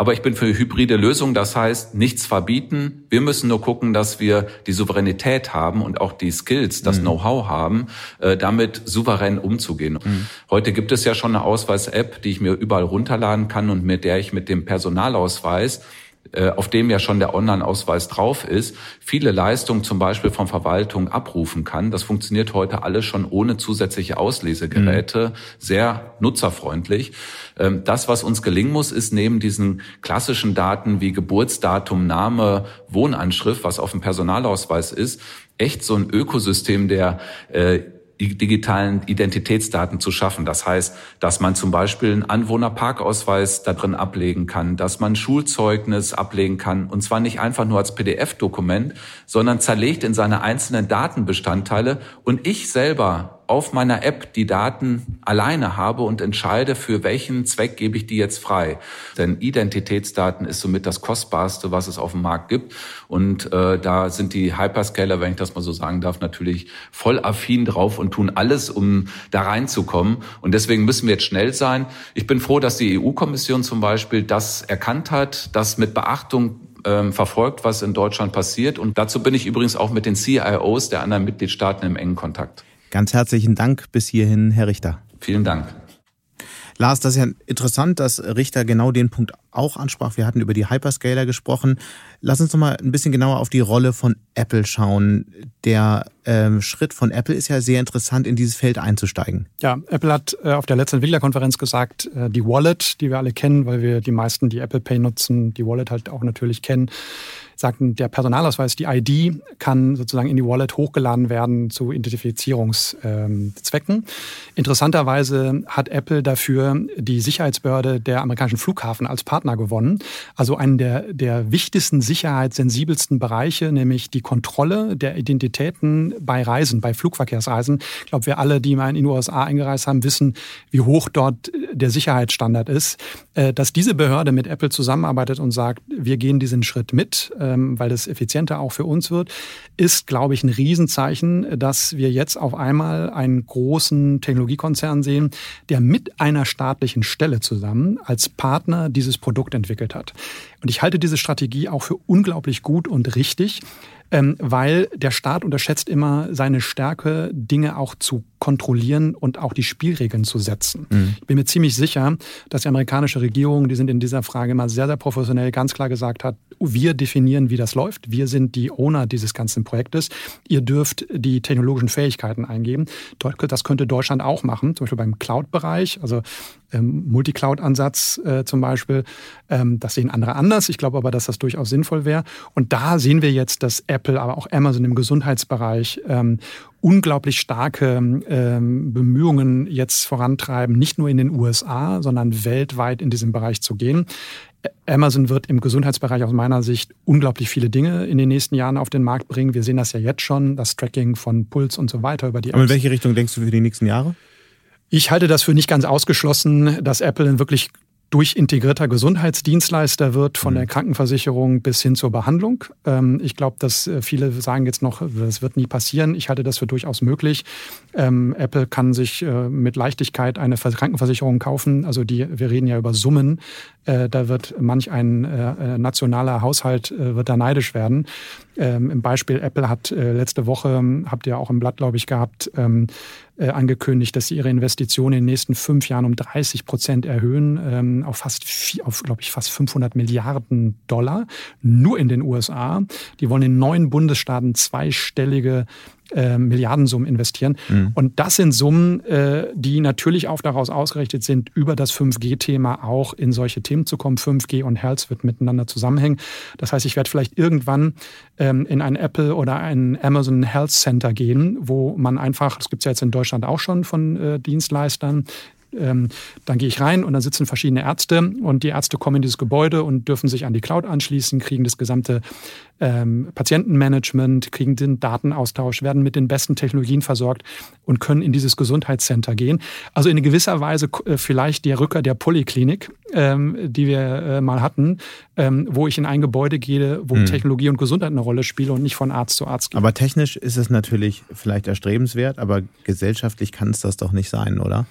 Aber ich bin für hybride Lösungen, das heißt nichts verbieten. Wir müssen nur gucken, dass wir die Souveränität haben und auch die Skills, das mhm. Know-how haben, äh, damit souverän umzugehen. Mhm. Heute gibt es ja schon eine Ausweis-App, die ich mir überall runterladen kann und mit der ich mit dem Personalausweis auf dem ja schon der Online-Ausweis drauf ist, viele Leistungen zum Beispiel von Verwaltung abrufen kann. Das funktioniert heute alles schon ohne zusätzliche Auslesegeräte, mhm. sehr nutzerfreundlich. Ähm, das, was uns gelingen muss, ist neben diesen klassischen Daten wie Geburtsdatum, Name, Wohnanschrift, was auf dem Personalausweis ist, echt so ein Ökosystem der äh, digitalen Identitätsdaten zu schaffen. Das heißt, dass man zum Beispiel einen Anwohnerparkausweis da drin ablegen kann, dass man Schulzeugnis ablegen kann und zwar nicht einfach nur als PDF-Dokument, sondern zerlegt in seine einzelnen Datenbestandteile und ich selber auf meiner App die Daten alleine habe und entscheide, für welchen Zweck gebe ich die jetzt frei. Denn Identitätsdaten ist somit das Kostbarste, was es auf dem Markt gibt. Und äh, da sind die Hyperscaler, wenn ich das mal so sagen darf, natürlich voll affin drauf und tun alles, um da reinzukommen. Und deswegen müssen wir jetzt schnell sein. Ich bin froh, dass die EU-Kommission zum Beispiel das erkannt hat, das mit Beachtung ähm, verfolgt, was in Deutschland passiert. Und dazu bin ich übrigens auch mit den CIOs der anderen Mitgliedstaaten im engen Kontakt. Ganz herzlichen Dank bis hierhin, Herr Richter. Vielen Dank. Lars, das ist ja interessant, dass Richter genau den Punkt auch ansprach. Wir hatten über die Hyperscaler gesprochen. Lass uns noch mal ein bisschen genauer auf die Rolle von Apple schauen. Der ähm, Schritt von Apple ist ja sehr interessant, in dieses Feld einzusteigen. Ja, Apple hat äh, auf der letzten Entwicklerkonferenz gesagt, äh, die Wallet, die wir alle kennen, weil wir die meisten, die Apple Pay nutzen, die Wallet halt auch natürlich kennen, sagten, der Personalausweis, die ID, kann sozusagen in die Wallet hochgeladen werden zu Identifizierungszwecken. Interessanterweise hat Apple dafür die Sicherheitsbehörde der amerikanischen Flughafen als Partner gewonnen. Also einen der, der wichtigsten, sicherheitssensibelsten Bereiche, nämlich die Kontrolle der Identitäten bei Reisen, bei Flugverkehrsreisen. Ich glaube, wir alle, die mal in die USA eingereist haben, wissen, wie hoch dort der Sicherheitsstandard ist. Äh, dass diese Behörde mit Apple zusammenarbeitet und sagt, wir gehen diesen Schritt mit, ähm, weil das effizienter auch für uns wird, ist, glaube ich, ein Riesenzeichen, dass wir jetzt auf einmal einen großen Technologiekonzern sehen, der mit einer staatlichen Stelle zusammen als Partner dieses Produkt entwickelt hat. Und ich halte diese Strategie auch für unglaublich gut und richtig, ähm, weil der Staat unterschätzt immer seine Stärke, Dinge auch zu kontrollieren und auch die Spielregeln zu setzen. Mhm. Ich bin mir ziemlich sicher, dass die amerikanische Regierung, die sind in dieser Frage immer sehr, sehr professionell, ganz klar gesagt hat, wir definieren, wie das läuft. Wir sind die Owner dieses ganzen Projektes. Ihr dürft die technologischen Fähigkeiten eingeben. Das könnte Deutschland auch machen, zum Beispiel beim Cloud-Bereich, also ähm, Multicloud-Ansatz äh, zum Beispiel. Ähm, das sehen andere anders. Ich glaube aber, dass das durchaus sinnvoll wäre. Und da sehen wir jetzt, dass Apple, aber auch Amazon im Gesundheitsbereich ähm, unglaublich starke ähm, Bemühungen jetzt vorantreiben, nicht nur in den USA, sondern weltweit in diesem Bereich zu gehen. Amazon wird im Gesundheitsbereich aus meiner Sicht unglaublich viele Dinge in den nächsten Jahren auf den Markt bringen. Wir sehen das ja jetzt schon, das Tracking von Puls und so weiter über die Apps. Aber in welche Richtung denkst du für die nächsten Jahre? Ich halte das für nicht ganz ausgeschlossen, dass Apple ein wirklich durchintegrierter Gesundheitsdienstleister wird, von der mhm. Krankenversicherung bis hin zur Behandlung. Ähm, ich glaube, dass äh, viele sagen jetzt noch, das wird nie passieren. Ich halte das für durchaus möglich. Ähm, Apple kann sich äh, mit Leichtigkeit eine Krankenversicherung kaufen. Also die, wir reden ja über Summen. Äh, da wird manch ein nationaler Haushalt wird da neidisch werden. Ähm, Im Beispiel Apple hat letzte Woche, habt ihr auch im Blatt, glaube ich, gehabt, äh, angekündigt, dass sie ihre Investitionen in den nächsten fünf Jahren um 30 Prozent erhöhen, ähm, auf fast, auf, glaube ich, fast 500 Milliarden Dollar, nur in den USA. Die wollen in neun Bundesstaaten zweistellige äh, Milliardensummen investieren. Mhm. Und das sind Summen, äh, die natürlich auch daraus ausgerichtet sind, über das 5G-Thema auch in solche Themen zu kommen. 5G und Health wird miteinander zusammenhängen. Das heißt, ich werde vielleicht irgendwann ähm, in ein Apple oder ein Amazon Health Center gehen, wo man einfach, das gibt es ja jetzt in Deutschland auch schon von äh, Dienstleistern, ähm, dann gehe ich rein und dann sitzen verschiedene Ärzte und die Ärzte kommen in dieses Gebäude und dürfen sich an die Cloud anschließen, kriegen das gesamte ähm, Patientenmanagement, kriegen den Datenaustausch, werden mit den besten Technologien versorgt und können in dieses Gesundheitscenter gehen. Also in gewisser Weise äh, vielleicht der Rücker der Poliklinik, ähm, die wir äh, mal hatten, ähm, wo ich in ein Gebäude gehe, wo hm. Technologie und Gesundheit eine Rolle spielen und nicht von Arzt zu Arzt gehe. Aber technisch ist es natürlich vielleicht erstrebenswert, aber gesellschaftlich kann es das doch nicht sein, oder?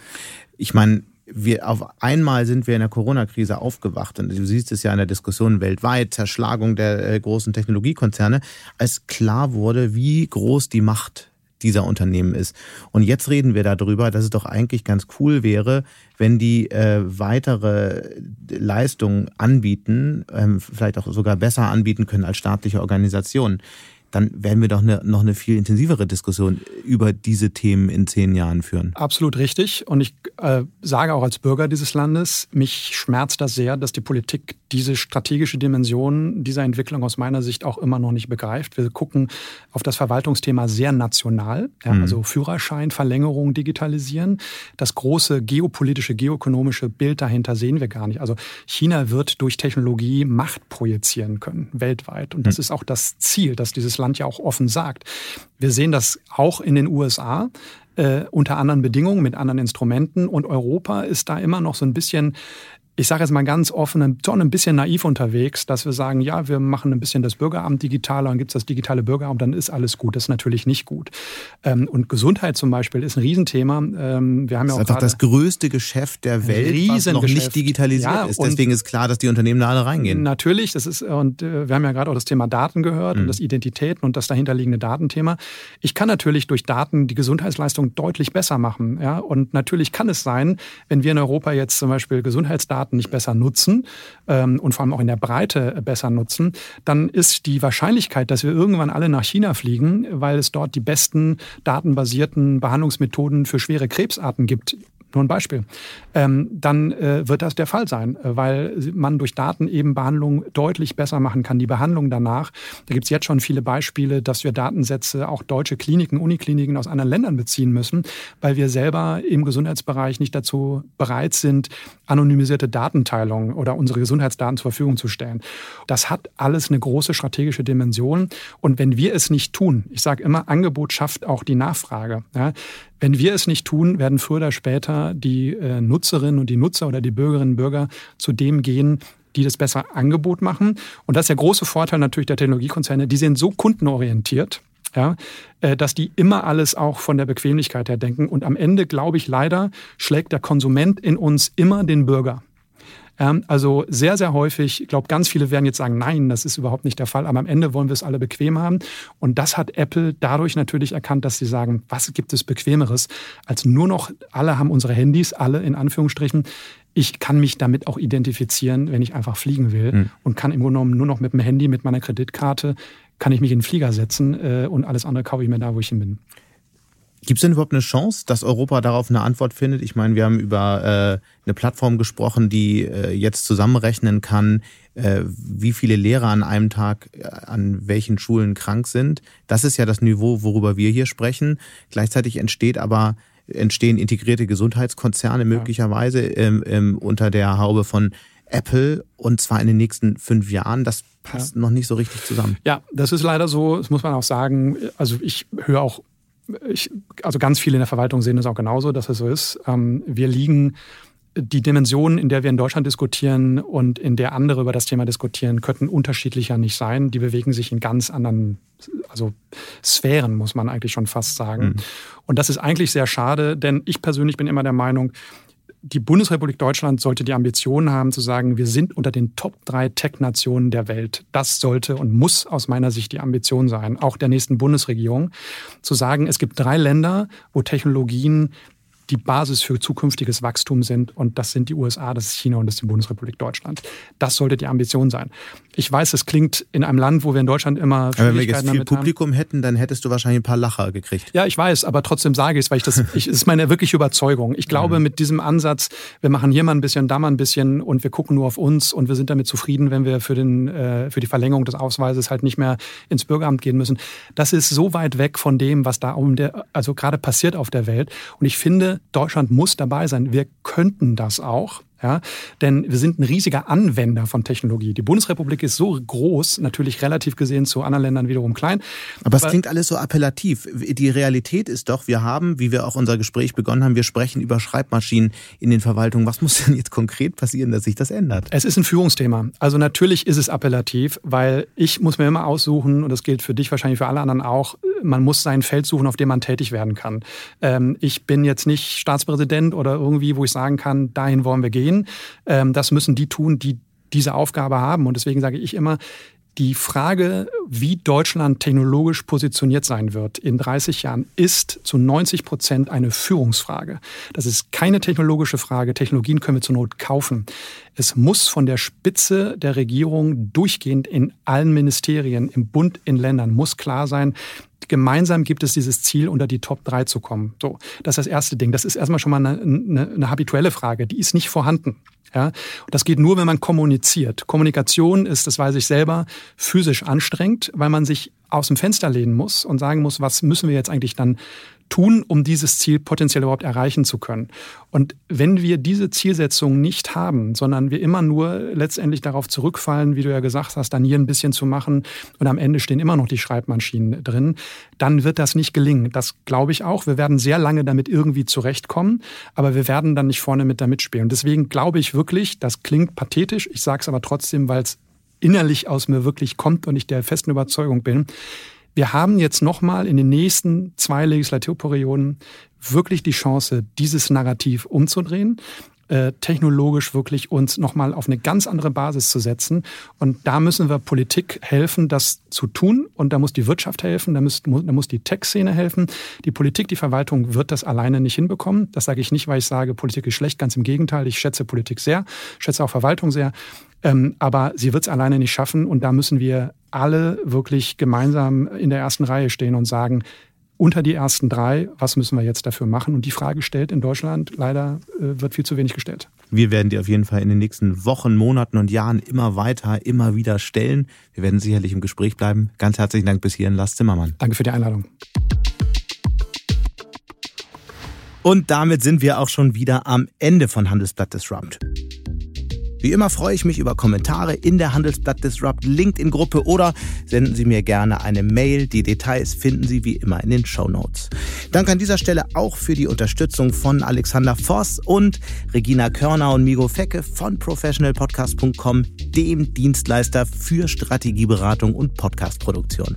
Ich meine, wir auf einmal sind wir in der Corona-Krise aufgewacht und du siehst es ja in der Diskussion weltweit, Zerschlagung der äh, großen Technologiekonzerne, als klar wurde, wie groß die Macht dieser Unternehmen ist. Und jetzt reden wir darüber, dass es doch eigentlich ganz cool wäre, wenn die äh, weitere Leistungen anbieten, ähm, vielleicht auch sogar besser anbieten können als staatliche Organisationen dann werden wir doch eine, noch eine viel intensivere Diskussion über diese Themen in zehn Jahren führen. Absolut richtig. Und ich äh, sage auch als Bürger dieses Landes, mich schmerzt das sehr, dass die Politik diese strategische Dimension dieser Entwicklung aus meiner Sicht auch immer noch nicht begreift. Wir gucken auf das Verwaltungsthema sehr national, ja, mhm. also Führerschein, Verlängerung, Digitalisieren. Das große geopolitische, geoökonomische Bild dahinter sehen wir gar nicht. Also China wird durch Technologie Macht projizieren können, weltweit. Und das mhm. ist auch das Ziel, dass dieses Land ja auch offen sagt. Wir sehen das auch in den USA äh, unter anderen Bedingungen, mit anderen Instrumenten. Und Europa ist da immer noch so ein bisschen ich sage jetzt mal ganz offen, schon ein bisschen naiv unterwegs, dass wir sagen, ja, wir machen ein bisschen das Bürgeramt digitaler und gibt es das digitale Bürgeramt, dann ist alles gut. Das ist natürlich nicht gut. Ähm, und Gesundheit zum Beispiel ist ein Riesenthema. Ähm, wir haben das ja auch ist einfach das größte Geschäft der Welt, was noch nicht digitalisiert ja, ist. Deswegen ist klar, dass die Unternehmen da alle reingehen. Natürlich, das ist, und äh, wir haben ja gerade auch das Thema Daten gehört mhm. und das Identitäten und das dahinterliegende Datenthema. Ich kann natürlich durch Daten die Gesundheitsleistung deutlich besser machen. Ja? Und natürlich kann es sein, wenn wir in Europa jetzt zum Beispiel Gesundheitsdaten Daten nicht besser nutzen ähm, und vor allem auch in der Breite besser nutzen, dann ist die Wahrscheinlichkeit, dass wir irgendwann alle nach China fliegen, weil es dort die besten datenbasierten Behandlungsmethoden für schwere Krebsarten gibt, nur ein Beispiel, ähm, dann äh, wird das der Fall sein, äh, weil man durch Daten eben Behandlungen deutlich besser machen kann. Die Behandlung danach, da gibt es jetzt schon viele Beispiele, dass wir Datensätze auch deutsche Kliniken, Unikliniken aus anderen Ländern beziehen müssen, weil wir selber im Gesundheitsbereich nicht dazu bereit sind, anonymisierte Datenteilung oder unsere Gesundheitsdaten zur Verfügung zu stellen. Das hat alles eine große strategische Dimension. Und wenn wir es nicht tun, ich sage immer, Angebot schafft auch die Nachfrage. Ja, wenn wir es nicht tun, werden früher oder später die äh, Nutzerinnen und die Nutzer oder die Bürgerinnen und Bürger zu dem gehen, die das besser Angebot machen. Und das ist der große Vorteil natürlich der Technologiekonzerne. Die sind so kundenorientiert, ja, äh, dass die immer alles auch von der Bequemlichkeit her denken. Und am Ende, glaube ich, leider schlägt der Konsument in uns immer den Bürger. Ähm, also sehr, sehr häufig, ich glaube, ganz viele werden jetzt sagen, nein, das ist überhaupt nicht der Fall, aber am Ende wollen wir es alle bequem haben. Und das hat Apple dadurch natürlich erkannt, dass sie sagen, was gibt es bequemeres, als nur noch, alle haben unsere Handys, alle in Anführungsstrichen. Ich kann mich damit auch identifizieren, wenn ich einfach fliegen will mhm. und kann im Grunde genommen nur noch mit dem Handy, mit meiner Kreditkarte, kann ich mich in den Flieger setzen äh, und alles andere kaufe ich mir da, wo ich hin bin. Gibt es denn überhaupt eine Chance, dass Europa darauf eine Antwort findet? Ich meine, wir haben über äh, eine Plattform gesprochen, die äh, jetzt zusammenrechnen kann, äh, wie viele Lehrer an einem Tag äh, an welchen Schulen krank sind. Das ist ja das Niveau, worüber wir hier sprechen. Gleichzeitig entsteht aber entstehen integrierte Gesundheitskonzerne möglicherweise ähm, ähm, unter der Haube von Apple und zwar in den nächsten fünf Jahren. Das passt ja. noch nicht so richtig zusammen. Ja, das ist leider so. Das muss man auch sagen. Also ich höre auch ich, also ganz viele in der Verwaltung sehen das auch genauso, dass es so ist. Ähm, wir liegen die Dimensionen, in der wir in Deutschland diskutieren und in der andere über das Thema diskutieren, könnten unterschiedlicher nicht sein. Die bewegen sich in ganz anderen, also Sphären, muss man eigentlich schon fast sagen. Mhm. Und das ist eigentlich sehr schade, denn ich persönlich bin immer der Meinung, die Bundesrepublik Deutschland sollte die Ambition haben zu sagen, wir sind unter den Top drei Tech-Nationen der Welt. Das sollte und muss aus meiner Sicht die Ambition sein, auch der nächsten Bundesregierung, zu sagen, es gibt drei Länder, wo Technologien die Basis für zukünftiges Wachstum sind. Und das sind die USA, das ist China und das ist die Bundesrepublik Deutschland. Das sollte die Ambition sein. Ich weiß, es klingt in einem Land, wo wir in Deutschland immer aber wenn wir jetzt viel Publikum haben. hätten, dann hättest du wahrscheinlich ein paar Lacher gekriegt. Ja, ich weiß, aber trotzdem sage ich es, weil ich das, ich, ist meine wirkliche Überzeugung. Ich glaube, mhm. mit diesem Ansatz, wir machen hier mal ein bisschen, da mal ein bisschen und wir gucken nur auf uns und wir sind damit zufrieden, wenn wir für, den, äh, für die Verlängerung des Ausweises halt nicht mehr ins Bürgeramt gehen müssen. Das ist so weit weg von dem, was da um der, also gerade passiert auf der Welt. Und ich finde, Deutschland muss dabei sein. Wir könnten das auch. Ja, denn wir sind ein riesiger Anwender von Technologie. Die Bundesrepublik ist so groß, natürlich relativ gesehen zu anderen Ländern wiederum klein. Aber, es klingt alles so appellativ. Die Realität ist doch, wir haben, wie wir auch unser Gespräch begonnen haben, wir sprechen über Schreibmaschinen in den Verwaltungen. Was muss denn jetzt konkret passieren, dass sich das ändert? Es ist ein Führungsthema. Also natürlich ist es appellativ, weil ich muss mir immer aussuchen, und das gilt für dich wahrscheinlich für alle anderen auch, man muss sein Feld suchen, auf dem man tätig werden kann. Ähm, ich bin jetzt nicht Staatspräsident oder irgendwie, wo ich sagen kann, dahin wollen wir gehen. Ähm, das müssen die tun, die diese Aufgabe haben. Und deswegen sage ich immer, die Frage, wie Deutschland technologisch positioniert sein wird in 30 Jahren, ist zu 90 Prozent eine Führungsfrage. Das ist keine technologische Frage. Technologien können wir zur Not kaufen. Es muss von der Spitze der Regierung durchgehend in allen Ministerien, im Bund, in Ländern, muss klar sein, gemeinsam gibt es dieses Ziel, unter die Top 3 zu kommen. So, das ist das erste Ding. Das ist erstmal schon mal eine, eine, eine habituelle Frage. Die ist nicht vorhanden. Ja, und das geht nur, wenn man kommuniziert. Kommunikation ist, das weiß ich selber, physisch anstrengend, weil man sich aus dem Fenster lehnen muss und sagen muss, was müssen wir jetzt eigentlich dann tun, um dieses Ziel potenziell überhaupt erreichen zu können. Und wenn wir diese Zielsetzung nicht haben, sondern wir immer nur letztendlich darauf zurückfallen, wie du ja gesagt hast, dann hier ein bisschen zu machen und am Ende stehen immer noch die Schreibmaschinen drin, dann wird das nicht gelingen. Das glaube ich auch. Wir werden sehr lange damit irgendwie zurechtkommen, aber wir werden dann nicht vorne mit damit spielen. Und deswegen glaube ich wirklich, das klingt pathetisch, ich sage es aber trotzdem, weil es innerlich aus mir wirklich kommt und ich der festen Überzeugung bin, wir haben jetzt nochmal in den nächsten zwei Legislaturperioden wirklich die Chance, dieses Narrativ umzudrehen äh, technologisch wirklich uns nochmal auf eine ganz andere Basis zu setzen. Und da müssen wir Politik helfen, das zu tun. Und da muss die Wirtschaft helfen, da muss, da muss die Tech-Szene helfen. Die Politik, die Verwaltung wird das alleine nicht hinbekommen. Das sage ich nicht, weil ich sage, Politik ist schlecht. Ganz im Gegenteil. Ich schätze Politik sehr, schätze auch Verwaltung sehr. Ähm, aber sie wird es alleine nicht schaffen. Und da müssen wir alle wirklich gemeinsam in der ersten Reihe stehen und sagen, unter die ersten drei, was müssen wir jetzt dafür machen? Und die Frage stellt in Deutschland leider äh, wird viel zu wenig gestellt. Wir werden die auf jeden Fall in den nächsten Wochen, Monaten und Jahren immer weiter, immer wieder stellen. Wir werden sicherlich im Gespräch bleiben. Ganz herzlichen Dank bis hierhin, Lars Zimmermann. Danke für die Einladung. Und damit sind wir auch schon wieder am Ende von Handelsblatt Disrupt. Wie immer freue ich mich über Kommentare in der Handelsblatt Disrupt LinkedIn-Gruppe oder senden Sie mir gerne eine Mail. Die Details finden Sie wie immer in den Show Notes. Danke an dieser Stelle auch für die Unterstützung von Alexander Voss und Regina Körner und Migo Fecke von professionalpodcast.com, dem Dienstleister für Strategieberatung und Podcastproduktion.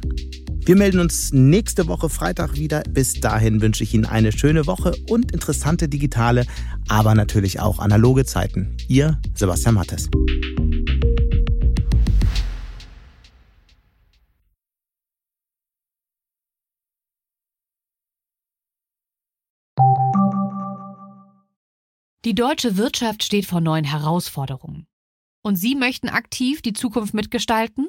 Wir melden uns nächste Woche Freitag wieder. Bis dahin wünsche ich Ihnen eine schöne Woche und interessante digitale, aber natürlich auch analoge Zeiten. Ihr Sebastian Mattes. Die deutsche Wirtschaft steht vor neuen Herausforderungen. Und Sie möchten aktiv die Zukunft mitgestalten?